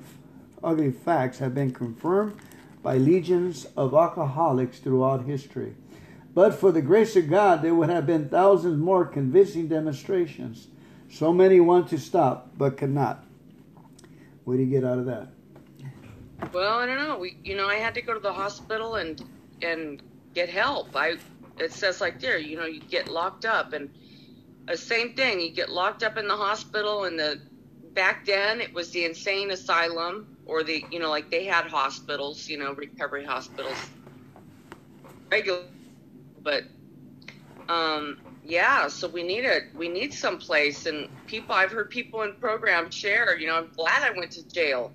ugly facts have been confirmed by legions of alcoholics throughout history. But for the grace of God, there would have been thousands more convincing demonstrations. So many want to stop, but cannot. What do you get out of that? Well, I don't know. We, you know, I had to go to the hospital and and get help. I it says like there, you know, you get locked up and the same thing. You get locked up in the hospital and the back then it was the insane asylum or the you know like they had hospitals, you know, recovery hospitals. Regular but um yeah, so we need a we need some place and people I've heard people in programs share, you know, I'm glad I went to jail.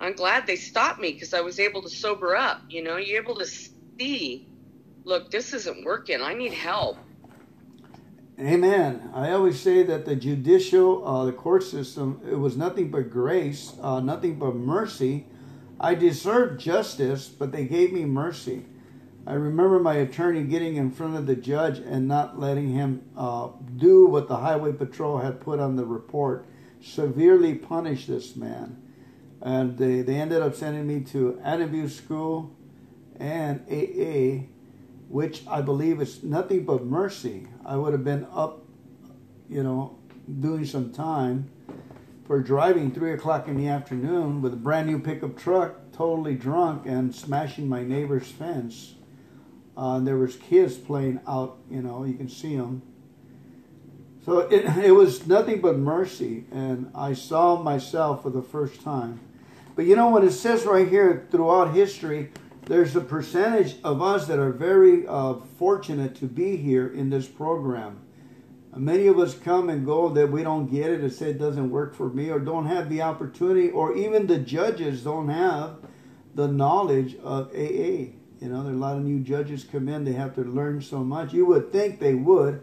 I'm glad they stopped me because I was able to sober up, you know, you're able to see, look, this isn't working. I need help. Amen. I always say that the judicial, uh, the court system, it was nothing but grace, uh, nothing but mercy. I deserved justice, but they gave me mercy. I remember my attorney getting in front of the judge and not letting him uh, do what the highway patrol had put on the report, severely punish this man. And they, they ended up sending me to Annabue School and AA, which I believe is nothing but mercy. I would have been up, you know, doing some time for driving three o'clock in the afternoon with a brand new pickup truck, totally drunk, and smashing my neighbor's fence. Uh, there was kids playing out, you know, you can see them. So it, [LAUGHS] it was nothing but mercy, and I saw myself for the first time. But you know what it says right here throughout history, there's a percentage of us that are very uh, fortunate to be here in this program. Many of us come and go that we don't get it, or say it doesn't work for me, or don't have the opportunity, or even the judges don't have the knowledge of AA. You know, there are a lot of new judges come in; they have to learn so much. You would think they would,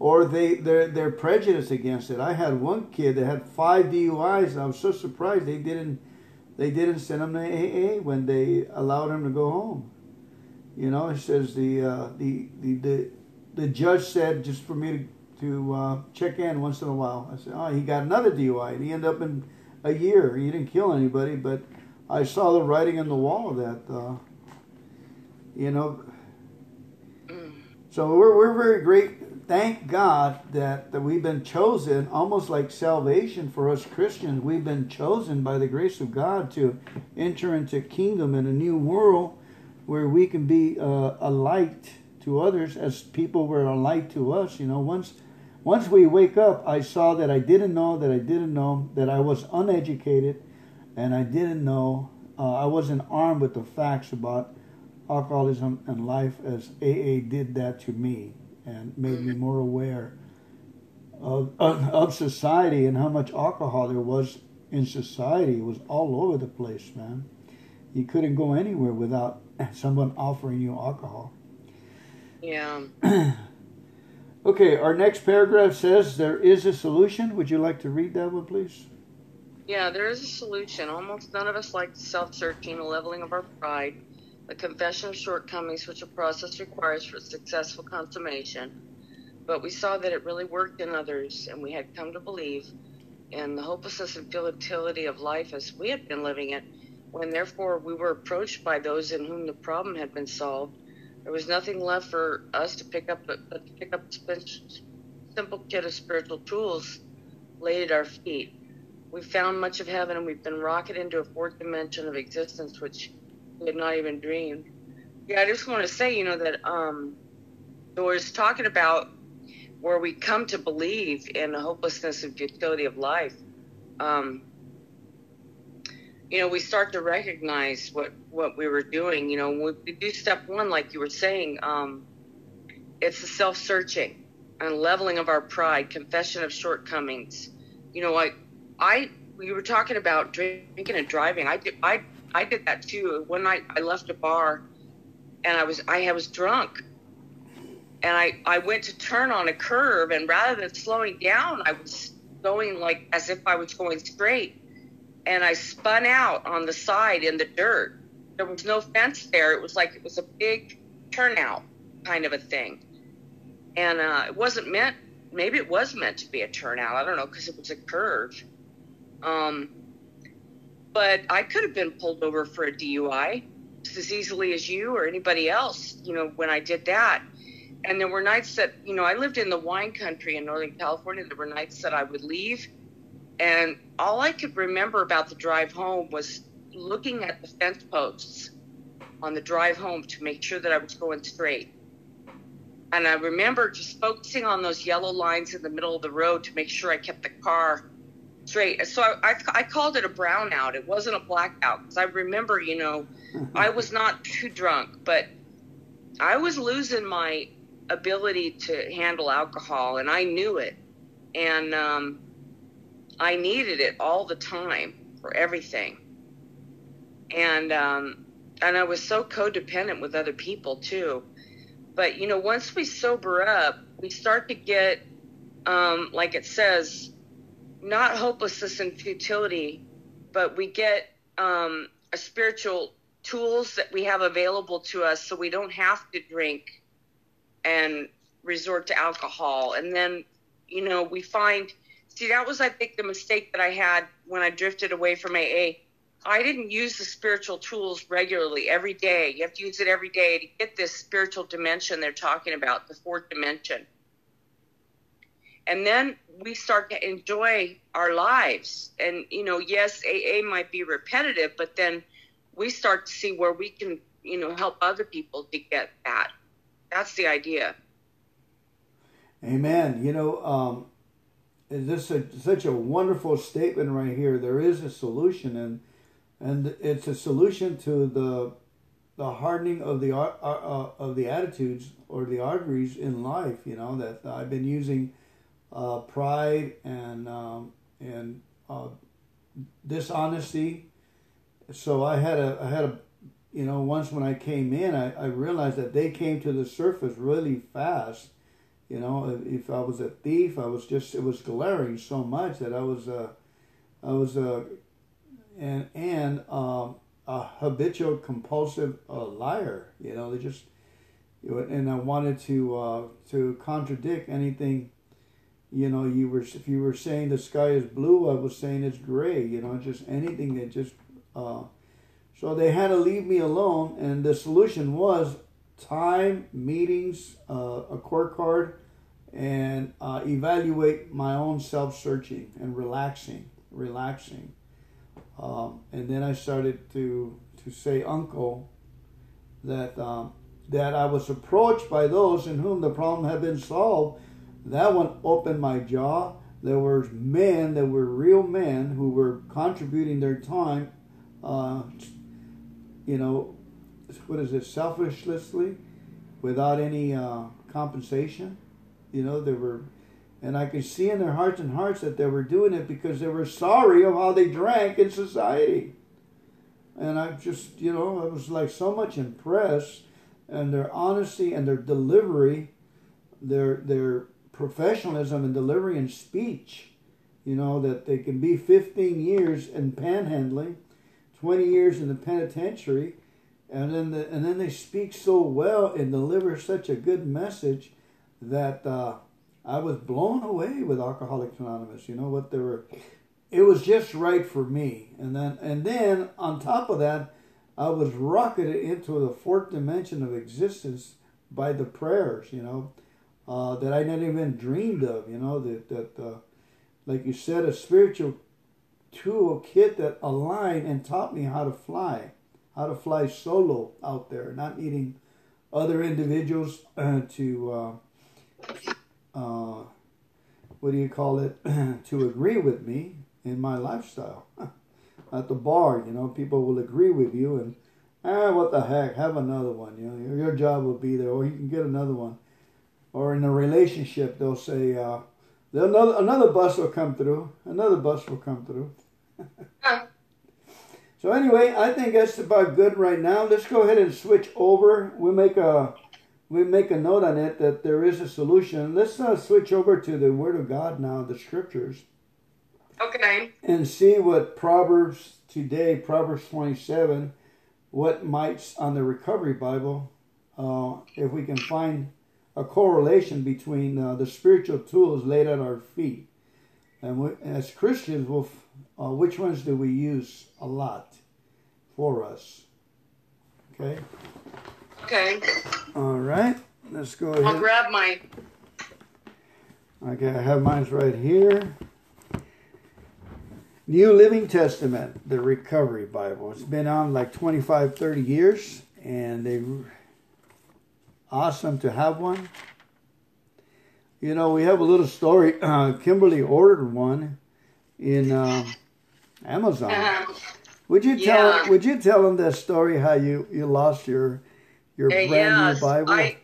or they they're they're prejudiced against it. I had one kid that had five DUIs. I was so surprised they didn't they didn't send him to AA when they allowed him to go home. You know, it says the uh, the, the the the judge said just for me to to uh, check in once in a while. I said, oh, he got another DUI, and he ended up in a year. He didn't kill anybody, but I saw the writing on the wall that. Uh, you know. So we're, we're very great. Thank God that, that we've been chosen, almost like salvation for us Christians. We've been chosen by the grace of God to enter into kingdom in a new world where we can be uh, a light to others as people were a light to us. You know, once once we wake up, I saw that I didn't know that I didn't know that I was uneducated, and I didn't know uh, I wasn't armed with the facts about alcoholism and life as AA did that to me and made me more aware of, of, of, society and how much alcohol there was in society. It was all over the place, man. You couldn't go anywhere without [LAUGHS] someone offering you alcohol. Yeah. [CLEARS THROAT] okay, our next paragraph says there is a solution. Would you like to read that one, please? Yeah, there is a solution. Almost none of us like self searching, a leveling of our pride a confession of shortcomings which a process requires for successful consummation. But we saw that it really worked in others, and we had come to believe in the hopelessness and futility of life as we had been living it, when therefore we were approached by those in whom the problem had been solved. There was nothing left for us to pick up but to pick up a simple kit of spiritual tools laid at our feet. We found much of heaven, and we've been rocketed into a fourth dimension of existence, which had not even dreamed. Yeah, I just want to say, you know, that um, was talking about where we come to believe in the hopelessness and futility of life. Um, you know, we start to recognize what what we were doing. You know, we do step one, like you were saying, um, it's the self-searching and leveling of our pride, confession of shortcomings. You know, I, I, we were talking about drinking and driving. I I I did that too. One night I left a bar and I was I was drunk. And I, I went to turn on a curve and rather than slowing down, I was going like as if I was going straight. and I spun out on the side in the dirt. There was no fence there. It was like it was a big turnout kind of a thing. And uh, it wasn't meant, maybe it was meant to be a turnout. I don't know, because it was a curve. Um, but I could have been pulled over for a DUI just as easily as you or anybody else, you know, when I did that. And there were nights that, you know, I lived in the wine country in Northern California. There were nights that I would leave. And all I could remember about the drive home was looking at the fence posts on the drive home to make sure that I was going straight. And I remember just focusing on those yellow lines in the middle of the road to make sure I kept the car straight. So I, I, I called it a brownout. It wasn't a blackout because I remember, you know, I was not too drunk, but I was losing my ability to handle alcohol, and I knew it. And um, I needed it all the time for everything. And um, and I was so codependent with other people too. But you know, once we sober up, we start to get, um, like it says, not hopelessness and futility, but we get um, a spiritual tools that we have available to us, so we don't have to drink and resort to alcohol. And then, you know, we find. See, that was, I think, the mistake that I had when I drifted away from AA I didn't use the spiritual tools regularly every day. You have to use it every day to get this spiritual dimension they're talking about, the fourth dimension. And then we start to enjoy our lives. And, you know, yes, AA might be repetitive, but then we start to see where we can, you know, help other people to get that. That's the idea. Amen. You know, um, this is such a wonderful statement right here. There is a solution, and and it's a solution to the the hardening of the uh, uh, of the attitudes or the arteries in life. You know that I've been using uh, pride and um, and uh, dishonesty. So I had a I had a you know once when I came in, I, I realized that they came to the surface really fast. You know, if I was a thief, I was just it was glaring so much that I was uh, I was uh, and and um, a habitual compulsive uh, liar. You know, they just and I wanted to uh, to contradict anything. You know, you were if you were saying the sky is blue, I was saying it's gray. You know, just anything that just. Uh, so they had to leave me alone, and the solution was time, meetings, uh, a court card, and uh, evaluate my own self searching and relaxing, relaxing. Um, and then I started to to say, Uncle, that um, that I was approached by those in whom the problem had been solved. That one opened my jaw. There were men that were real men who were contributing their time, uh, you know, what is it, selfishly, without any uh, compensation. You know, they were and I could see in their hearts and hearts that they were doing it because they were sorry of how they drank in society. And I just, you know, I was like so much impressed and their honesty and their delivery, their their professionalism and delivery and speech. You know, that they can be 15 years in panhandling, 20 years in the penitentiary, and then the, and then they speak so well and deliver such a good message that uh, I was blown away with Alcoholics Anonymous. You know what they were. It was just right for me, and then and then on top of that, I was rocketed into the fourth dimension of existence by the prayers. You know, uh, that I never even dreamed of. You know that that uh, like you said, a spiritual tool kit that aligned and taught me how to fly, how to fly solo out there, not needing other individuals uh, to uh, uh, what do you call it, [CLEARS THROAT] to agree with me in my lifestyle. [LAUGHS] At the bar, you know, people will agree with you and, ah, what the heck, have another one. You know, your job will be there, or you can get another one. Or in a relationship, they'll say, uh, another, another bus will come through, another bus will come through. so anyway, I think that's about good right now. Let's go ahead and switch over. We'll make a we make a note on it that there is a solution. Let's uh, switch over to the Word of God now, the Scriptures. Okay. and see what Proverbs today, Proverbs 27, what might on the Recovery Bible, uh, if we can find a correlation between uh, the spiritual tools laid at our feet. And we, as Christians, we'll, f- uh, which ones do we use a lot for us? Okay. Okay. All right. Let's go ahead. I'll grab my. Okay, I have mine right here. New Living Testament, the Recovery Bible. It's been on like 25, 30 years, and they awesome to have one. You know, we have a little story. [CLEARS THROAT] Uh, Kimberly ordered one in um, Amazon. Uh, Would you tell? Yeah. Would you tell them that story? How you you lost your your uh, brand yes, new Bible? I,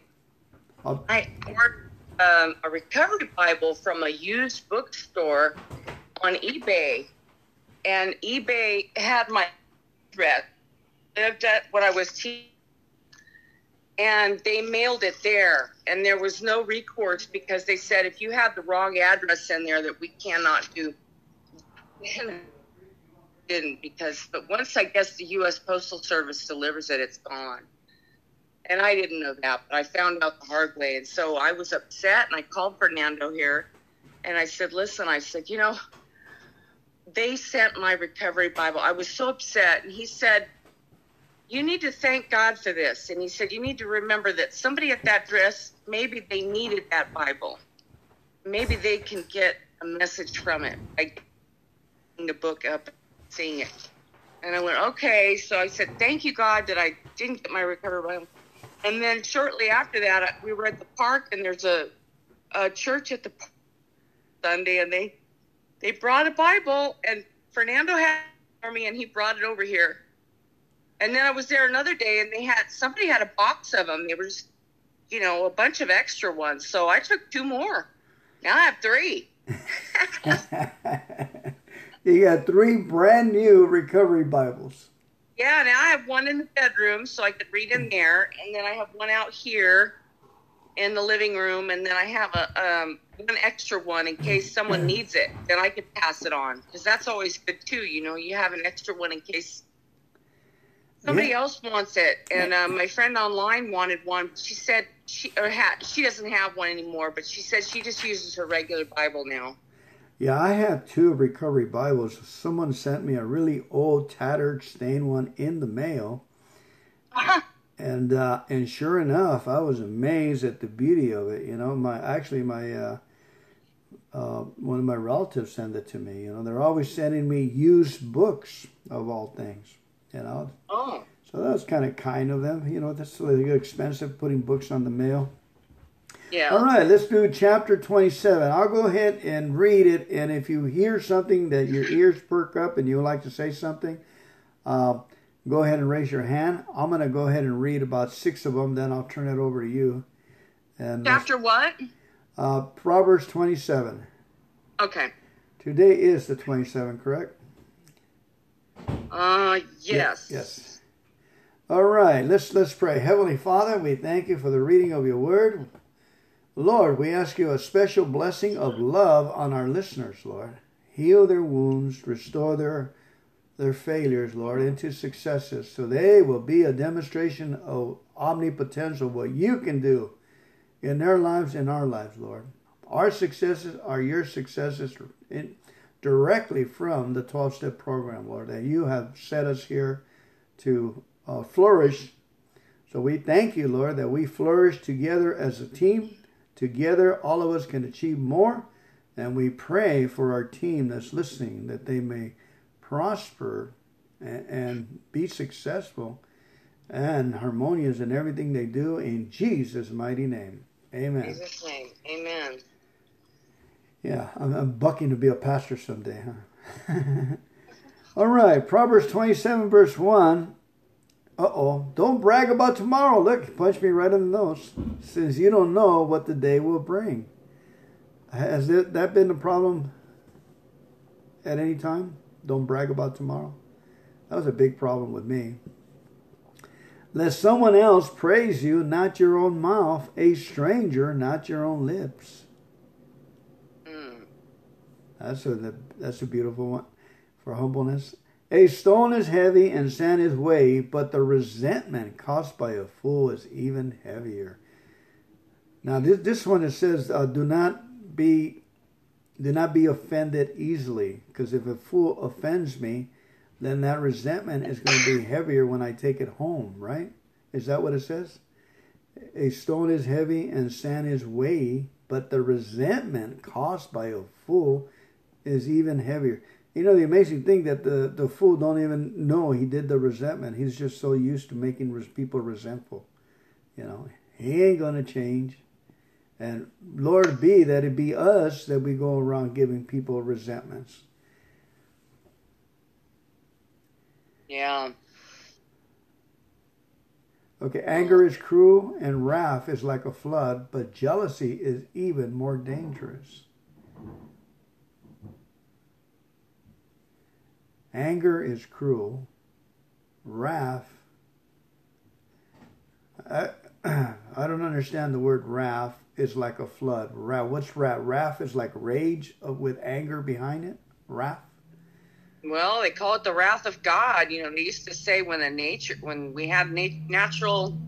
I'll- I ordered um, a recovery Bible from a used bookstore on eBay, and eBay had my address. Lived at what I was teaching, and they mailed it there. And there was no recourse because they said if you have the wrong address in there, that we cannot do. Didn't because, but once I guess the U.S. Postal Service delivers it, it's gone. And I didn't know that, but I found out the hard way. And so I was upset and I called Fernando here and I said, listen, I said, you know, they sent my recovery Bible. I was so upset. And he said, you need to thank God for this. And he said, you need to remember that somebody at that dress, maybe they needed that Bible. Maybe they can get a message from it by getting the book up and seeing it. And I went, okay. So I said, thank you, God, that I didn't get my recovery Bible. And then shortly after that, we were at the park, and there's a, a church at the Sunday, and they they brought a Bible, and Fernando had for me, and he brought it over here. And then I was there another day, and they had somebody had a box of them. They were just, you know, a bunch of extra ones. So I took two more. Now I have three. [LAUGHS] you got three brand new recovery Bibles. Yeah, now I have one in the bedroom so I could read in there, and then I have one out here in the living room, and then I have a um, one extra one in case someone [LAUGHS] needs it. Then I could pass it on because that's always good too. You know, you have an extra one in case somebody Yeah. else wants it. And uh, my friend online wanted one. She said she or ha- she doesn't have one anymore, but she said she just uses her regular Bible now. Yeah, I have two recovery Bibles. Someone sent me a really old, tattered, stained one in the mail, and uh, and sure enough, I was amazed at the beauty of it. You know, my actually my uh, uh, one of my relatives sent it to me. You know, they're always sending me used books of all things. You know, Oh, so that was kind of kind of them. You know, that's really expensive putting books on the mail. yeah. All right, let's do chapter 27. I'll go ahead and read it, and if you hear something that your ears perk up and you would like to say something, uh, go ahead and raise your hand. I'm going to go ahead and read about six of them, then I'll turn it over to you. And Chapter what? uh, Proverbs 27. Okay. Today is the 27, correct? Uh, yes. Yes. All right, let's let's pray. Heavenly Father, we thank you for the reading of your word. Lord, we ask you a special blessing of love on our listeners, Lord. Heal their wounds, restore their their failures, Lord, into successes, so they will be a demonstration of omnipotence of what you can do in their lives and our lives, Lord. Our successes are your successes in, directly from the 12 step program, Lord, that you have set us here to uh, flourish. So we thank you, Lord, that we flourish together as a team. Together, all of us can achieve more. And we pray for our team that's listening that they may prosper and, and be successful and harmonious in everything they do in Jesus' mighty name. Amen. Jesus' name. Amen. Yeah, I'm, I'm bucking to be a pastor someday, huh? [LAUGHS] All right, Proverbs 27, verse 1. Uh oh, don't brag about tomorrow. Look, punch me right in the nose. Since you don't know what the day will bring. Has that been a problem at any time? Don't brag about tomorrow. That was a big problem with me. Let someone else praise you, not your own mouth, a stranger, not your own lips. That's a that's a beautiful one for humbleness. A stone is heavy and sand is weight, but the resentment caused by a fool is even heavier. Now this this one it says, uh, "Do not be, do not be offended easily, because if a fool offends me, then that resentment is going to be heavier when I take it home." Right? Is that what it says? A stone is heavy and sand is weight, but the resentment caused by a fool is even heavier. You know the amazing thing that the the fool don't even know he did the resentment. He's just so used to making people resentful. You know, he ain't gonna change. And Lord be that it be us that we go around giving people resentments. Yeah. Okay, anger is cruel and wrath is like a flood, but jealousy is even more dangerous. Anger is cruel. Wrath. I, [CLEARS THROAT] I don't understand the word wrath is like a flood. Wrath. What's wrath? Wrath is like rage with anger behind it. Wrath. Well, they call it the wrath of God. You know, they used to say when the nature, when we have nat- natural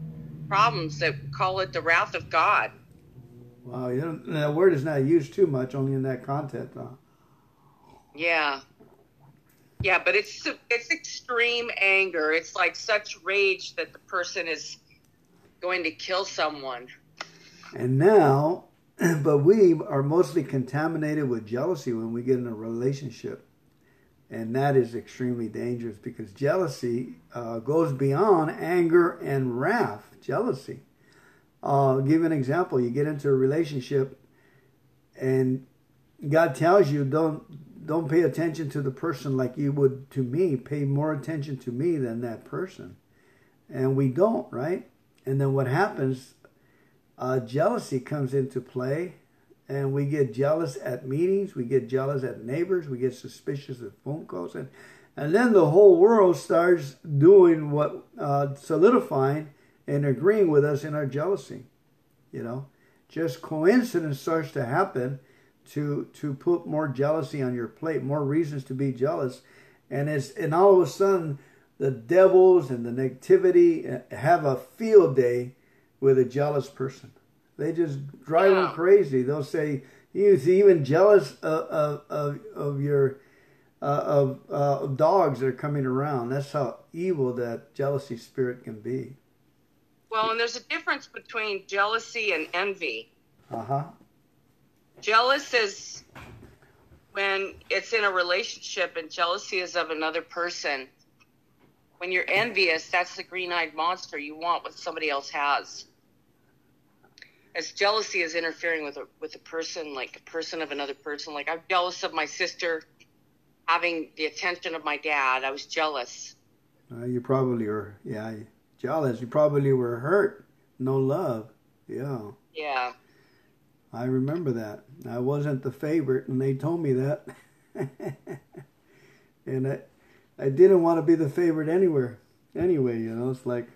problems, that call it the wrath of God. Wow, you know, that word is not used too much, only in that context. Huh? Yeah, yeah, but it's it's extreme anger. It's like such rage that the person is going to kill someone. And now, [CLEARS THROAT] but we are mostly contaminated with jealousy when we get in a relationship. And that is extremely dangerous because jealousy uh, goes beyond anger and wrath. Jealousy. Uh, I'll give you an example. You get into a relationship, and God tells you don't don't pay attention to the person like you would to me. Pay more attention to me than that person, and we don't, right? And then what happens? Uh, jealousy comes into play, and we get jealous at meetings, we get jealous at neighbors, we get suspicious of phone calls, and and then the whole world starts doing what uh, solidifying and agreeing with us in our jealousy. You know, just coincidence starts to happen to to put more jealousy on your plate, more reasons to be jealous, and it's and all of a sudden the devils and the negativity uh, have a field day with a jealous person. They just drive yeah. them crazy. They'll say, "He's even jealous of of, of your uh, of, uh, of dogs that are coming around." That's how evil that jealousy spirit can be. Well, and there's a difference between jealousy and envy. Uh huh. Jealous is when it's in a relationship, and jealousy is of another person. When you're envious, that's the green-eyed monster. You want what somebody else has as jealousy is interfering with a with a person, like a person of another person. Like I'm jealous of my sister having the attention of my dad. I was jealous. Uh, you probably were, yeah, jealous. You probably were hurt. No love. Yeah. Yeah. I remember that. I wasn't the favorite, and they told me that. [LAUGHS] and I, I didn't want to be the favorite anywhere. Anyway, you know, it's like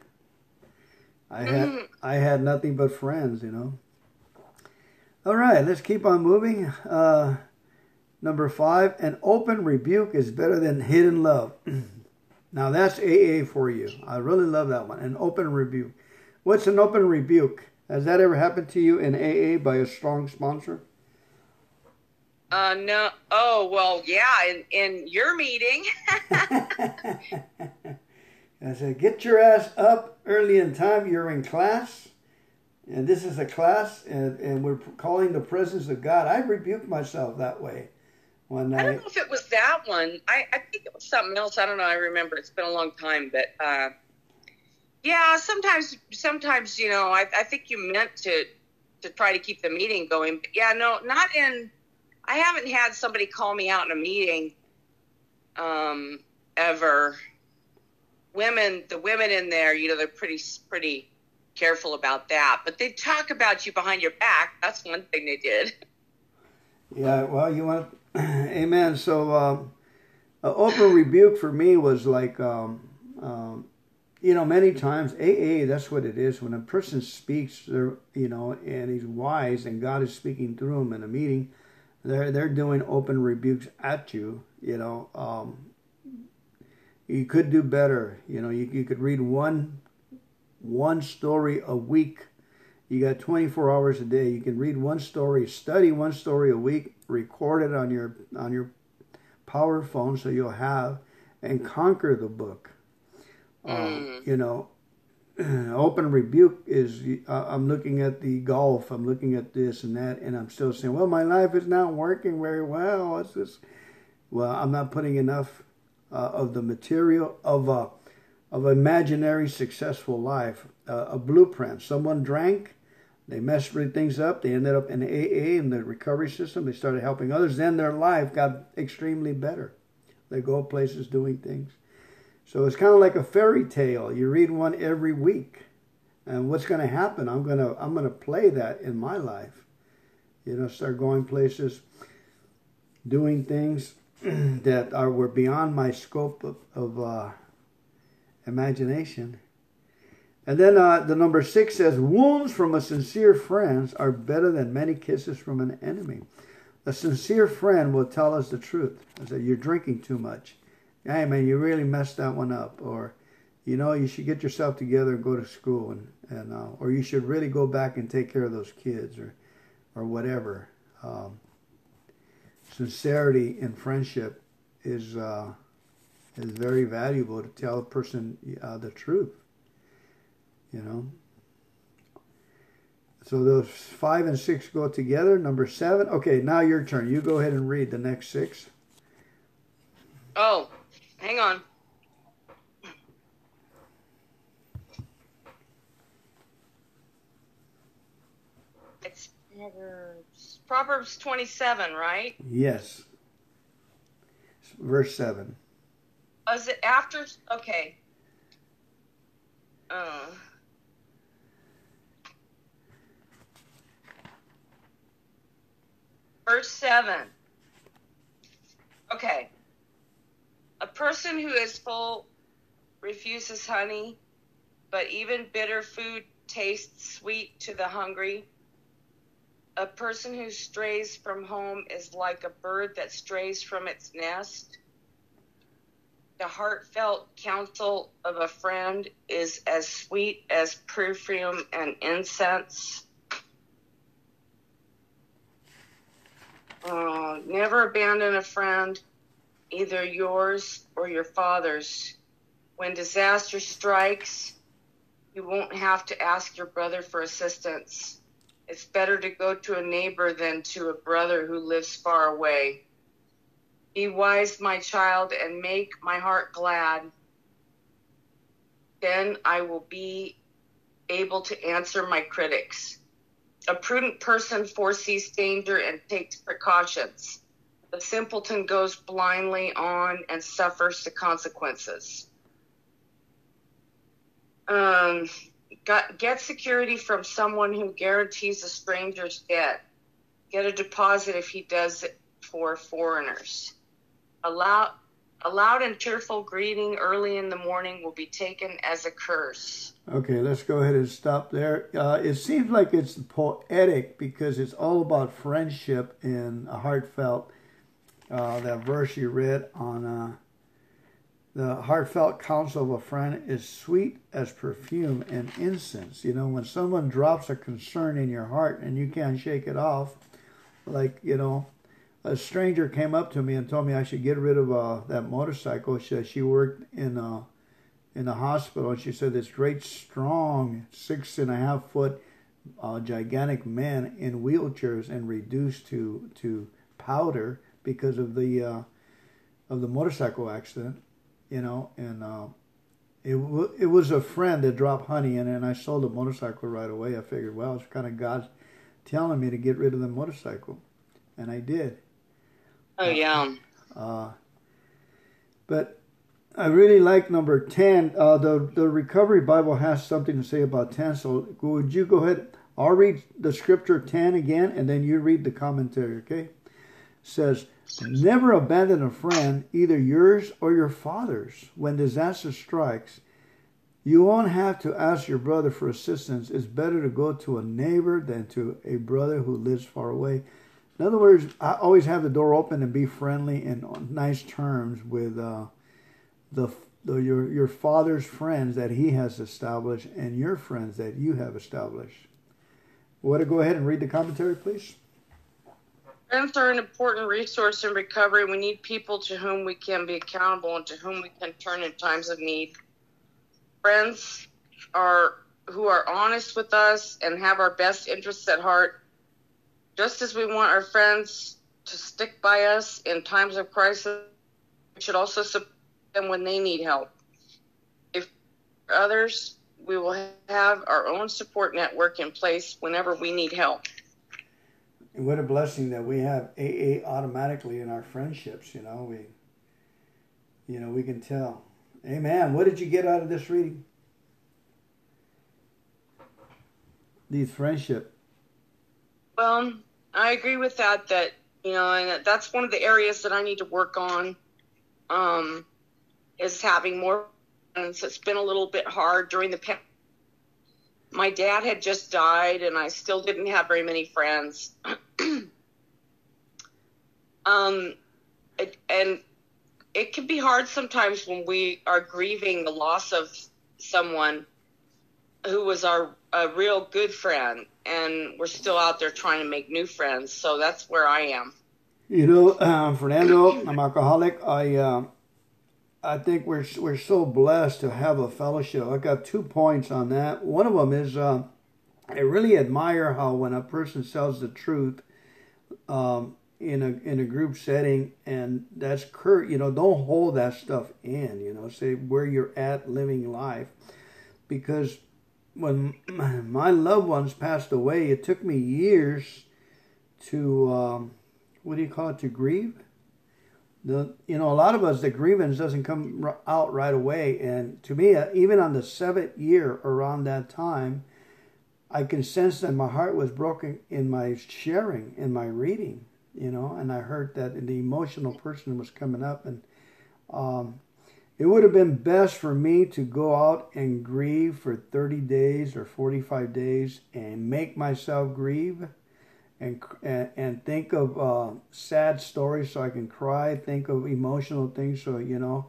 I had mm. I had nothing but friends, you know. All right, let's keep on moving. Uh, number five, an open rebuke is better than hidden love. [CLEARS THROAT] now that's AA for you. I really love that one. An open rebuke. What's an open rebuke? Has that ever happened to you in AA by a strong sponsor? Uh, no. Oh, well, yeah, in, in your meeting. [LAUGHS] [LAUGHS] I said, get your ass up early in time. You're in class. And this is a class, and, and we're calling the presence of God. I rebuked myself that way one night. I don't know if it was that one. I, I think it was something else. I don't know. I remember. It's been a long time. But uh, yeah, sometimes, sometimes, you know, I, I think you meant to to try to keep the meeting going. But yeah, no, not in. I haven't had somebody call me out in a meeting um, ever women, the women in there, you know, they're pretty pretty careful about that. But they talk about you behind your back. That's one thing they did. Yeah, well, you want, [CLEARS THROAT] amen. So, um, uh, open rebuke for me was like, um, um, you know, many times AA. That's what it is. When a person speaks, they're you know, and he's wise, and God is speaking through him in a meeting. they're they're doing open rebukes at you. You know, um, you could do better. You know, you you could read one one story a week. You got 24 hours a day. You can read one story, study one story a week, record it on your on your power phone so you'll have and conquer the book. Uh, Mm. you know, [CLEARS THROAT] open rebuke is uh, I'm looking at the golf, I'm looking at this and that, and I'm still saying, well, my life is not working very well. It's just, well, I'm not putting enough uh, of the material of a of imaginary successful life, uh, a blueprint. Someone drank, they messed things up. They ended up in AA in the recovery system. They started helping others. Then their life got extremely better. They go places doing things. So it's kind of like a fairy tale. You read one every week, and what's going to happen? I'm gonna I'm gonna play that in my life. You know, start going places, doing things [CLEARS THROAT] that are were beyond my scope of, of uh, imagination. And then uh, the number six says, "Wounds from a sincere friend are better than many kisses from an enemy." A sincere friend will tell us the truth. I said, "You're drinking too much." Hey man, you really messed that one up, or you know, you should get yourself together and go to school, and and uh, or you should really go back and take care of those kids, or or whatever. Um, sincerity in friendship is uh, is very valuable to tell a person uh, the truth. You know. So those five and six go together. Number seven. Okay, now your turn. You go ahead and read the next six. Oh, hang on. It's Proverbs, Proverbs 27, right? Yes. Verse 7. Oh, is it after? Okay. Uh, verse 7. Okay. A person who is full refuses honey, but even bitter food tastes sweet to the hungry. A person who strays from home is like a bird that strays from its nest. The heartfelt counsel of a friend is as sweet as perfume and incense. Uh, never abandon a friend, either yours or your father's. When disaster strikes, you won't have to ask your brother for assistance. It's better to go to a neighbor than to a brother who lives far away. Be wise, my child, and make my heart glad. Then I will be able to answer my critics. A prudent person foresees danger and takes precautions. The simpleton goes blindly on and suffers the consequences. Um, got, get security from someone who guarantees a stranger's debt. Get a deposit if he does it for foreigners. A loud, a loud and cheerful greeting early in the morning will be taken as a curse. Okay, let's go ahead and stop there. Uh, it seems like it's poetic because it's all about friendship and a heartfelt. Uh, that verse you read on uh, the heartfelt counsel of a friend is sweet as perfume and incense. You know, when someone drops a concern in your heart and you can't shake it off, like, you know, a stranger came up to me and told me I should get rid of uh, that motorcycle. She said she worked in a, in the hospital. And she said this great, strong, six and a half foot, uh, gigantic man in wheelchairs and reduced to to powder because of the uh, of the motorcycle accident. You know, and uh, it w- it was a friend that dropped honey in and I sold the motorcycle right away. I figured, well, it's kind of God telling me to get rid of the motorcycle, and I did. Oh, yeah. Uh, but I really like number 10. Uh, the, the Recovery Bible has something to say about 10. So would you go ahead? I'll read the scripture 10 again, and then you read the commentary, okay? Says, Never abandon a friend, either yours or your father's. When disaster strikes, you won't have to ask your brother for assistance. It's better to go to a neighbor than to a brother who lives far away. In other words, I always have the door open and be friendly and on nice terms with uh, the, the your your father's friends that he has established and your friends that you have established. Want to go ahead and read the commentary, please? Friends are an important resource in recovery. We need people to whom we can be accountable and to whom we can turn in times of need. Friends are who are honest with us and have our best interests at heart. Just as we want our friends to stick by us in times of crisis, we should also support them when they need help. If others, we will have our own support network in place whenever we need help. And what a blessing that we have AA automatically in our friendships. You know, we, you know, we can tell. Amen. What did you get out of this reading? These friendship. Well, I agree with that. That you know, and that's one of the areas that I need to work on. Um, is having more friends. It's been a little bit hard during the pandemic my dad had just died and I still didn't have very many friends. [CLEARS THROAT] um, it, and it can be hard sometimes when we are grieving the loss of someone who was our a real good friend and we're still out there trying to make new friends. So that's where I am. You know, uh, Fernando, I'm alcoholic. I, uh, I think we're we're so blessed to have a fellowship. I got two points on that. One of them is uh, I really admire how when a person tells the truth um, in a in a group setting, and that's curt. You know, don't hold that stuff in. You know, say where you're at living life, because when [CLEARS THROAT] my loved ones passed away, it took me years to um, what do you call it to grieve the you know a lot of us the grievance doesn't come out right away. And to me uh, even on the seventh year around that time i can sense that my heart was broken in my sharing in my reading you know and i heard that the emotional person was coming up. And um, it would have been best for me to go out and grieve for 30 days or 45 days and make myself grieve and and, and think of uh, sad stories so I can cry. Think of emotional things so you know,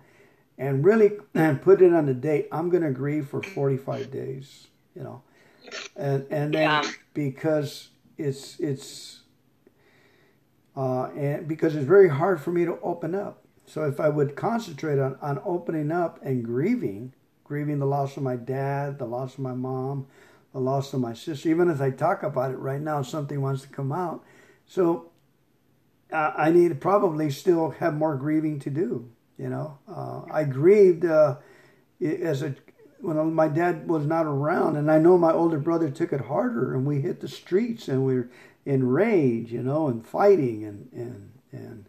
and really and [CLEARS THROAT] put it on the date. I'm to grieve for 45 days. You know, and and then yeah. because it's it's uh, and because it's very hard for me to open up. So if I would concentrate on, on opening up and grieving, grieving the loss of my dad, the loss of my mom, the loss of my sister. Even as I talk about it right now, something wants to come out. So uh, I need probably still have more grieving to do. You know, uh, I grieved uh, as a when my dad was not around, and I know my older brother took it harder, and we hit the streets, and we are in rage, you know, and fighting, and and and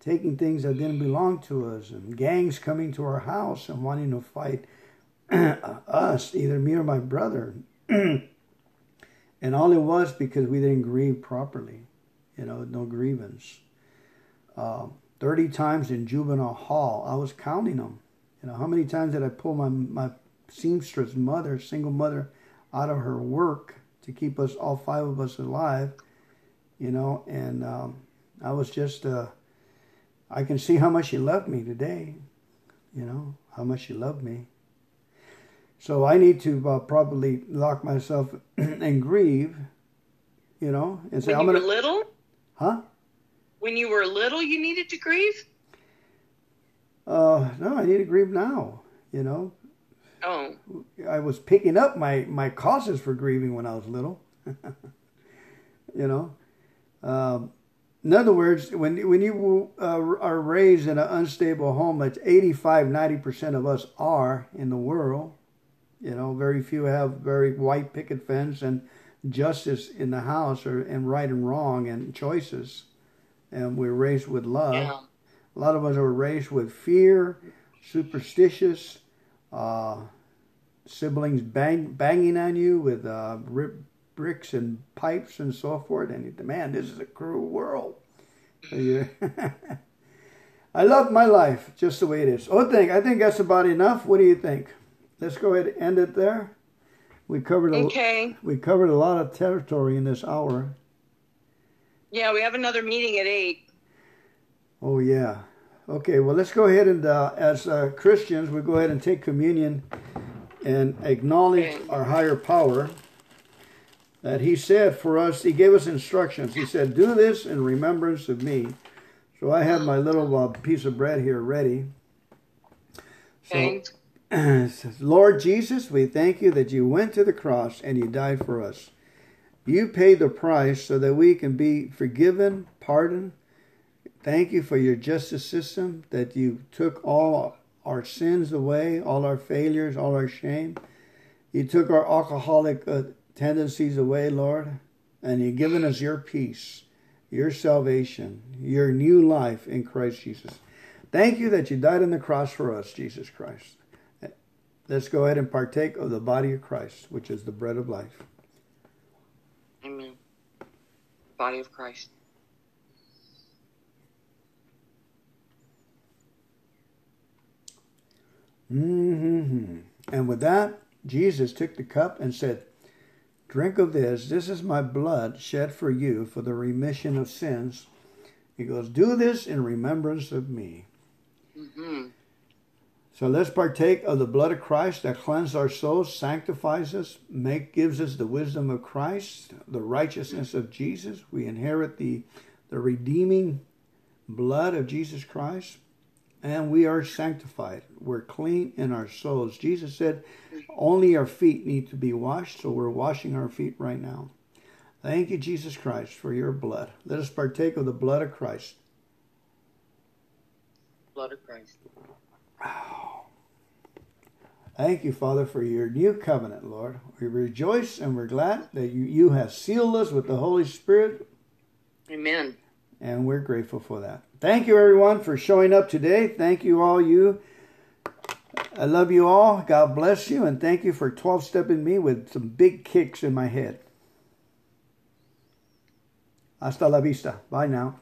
taking things that didn't belong to us, and gangs coming to our house and wanting to fight [CLEARS THROAT] us, either me or my brother. [CLEARS THROAT] and all it was because we didn't grieve properly, you know, no grievance. Uh, 30 times in juvenile hall, I was counting them. You know, how many times did I pull my, my seamstress mother, single mother, out of her work to keep us, all five of us alive, you know, and um, I was just, uh, I can see how much she loved me today, you know, how much she loved me. So I need to uh, probably lock myself [CLEARS THROAT] and grieve, you know, and say, when "I'm you gonna." Were little? Huh? When you were little, you needed to grieve. Uh, no, I need to grieve now. You know. Oh. I was picking up my my causes for grieving when I was little. [LAUGHS] you know. Um, in other words, when when you uh, are raised in an unstable home, that's 85, 90 percent of us are in the world you know, very few have very white picket fence and justice in the house or and right and wrong and choices. And we're raised with love. Yeah. A lot of us are raised with fear, superstitious, uh, siblings bang, banging on you with uh, bricks and pipes and so forth. And you, man, this is a cruel world. [LAUGHS] I love my life just the way it is. Oh, think I think that's about enough. What do you think? Let's go ahead and end it there. We covered a, okay. we covered a lot of territory in this hour. Yeah, we have another meeting at 8. Oh, yeah. Okay, well, let's go ahead and, uh, as uh, Christians, we go ahead and take communion and acknowledge Okay. our higher power that He said for us, He gave us instructions. He said, Do this in remembrance of me. So I have my little uh, piece of bread here ready. So, Okay. [CLEARS THROAT] says, Lord Jesus, we thank you that you went to the cross and you died for us. You paid the price so that we can be forgiven, pardoned. Thank you for your justice system, that you took all our sins away, all our failures, all our shame. You took our alcoholic uh, tendencies away, Lord, and you've given us your peace, your salvation, your new life in Christ Jesus. Thank you that you died on the cross for us, Jesus Christ. Let's go ahead and partake of the body of Christ, which is the bread of life. Amen. Body of Christ. hmm And with that, Jesus took the cup and said, Drink of this. This is my blood shed for you for the remission of sins. He goes, Do this in remembrance of me. hmm So let's partake of the blood of Christ that cleanses our souls, sanctifies us, make gives us the wisdom of Christ, the righteousness of Jesus. We inherit the the redeeming blood of Jesus Christ, and we are sanctified. We're clean in our souls. Jesus said only our feet need to be washed, so we're washing our feet right now. Thank you, Jesus Christ, for your blood. Let us partake of the blood of Christ. Blood of Christ. Thank you, Father, for your new covenant, Lord. We rejoice and we're glad that you, you have sealed us with the Holy Spirit, Amen. and we're grateful for that. Thank you, everyone, for showing up today. Thank you, all you. I love you all. God bless you, and thank you for 12 stepping me with some big kicks in my head. Hasta la vista. Bye now.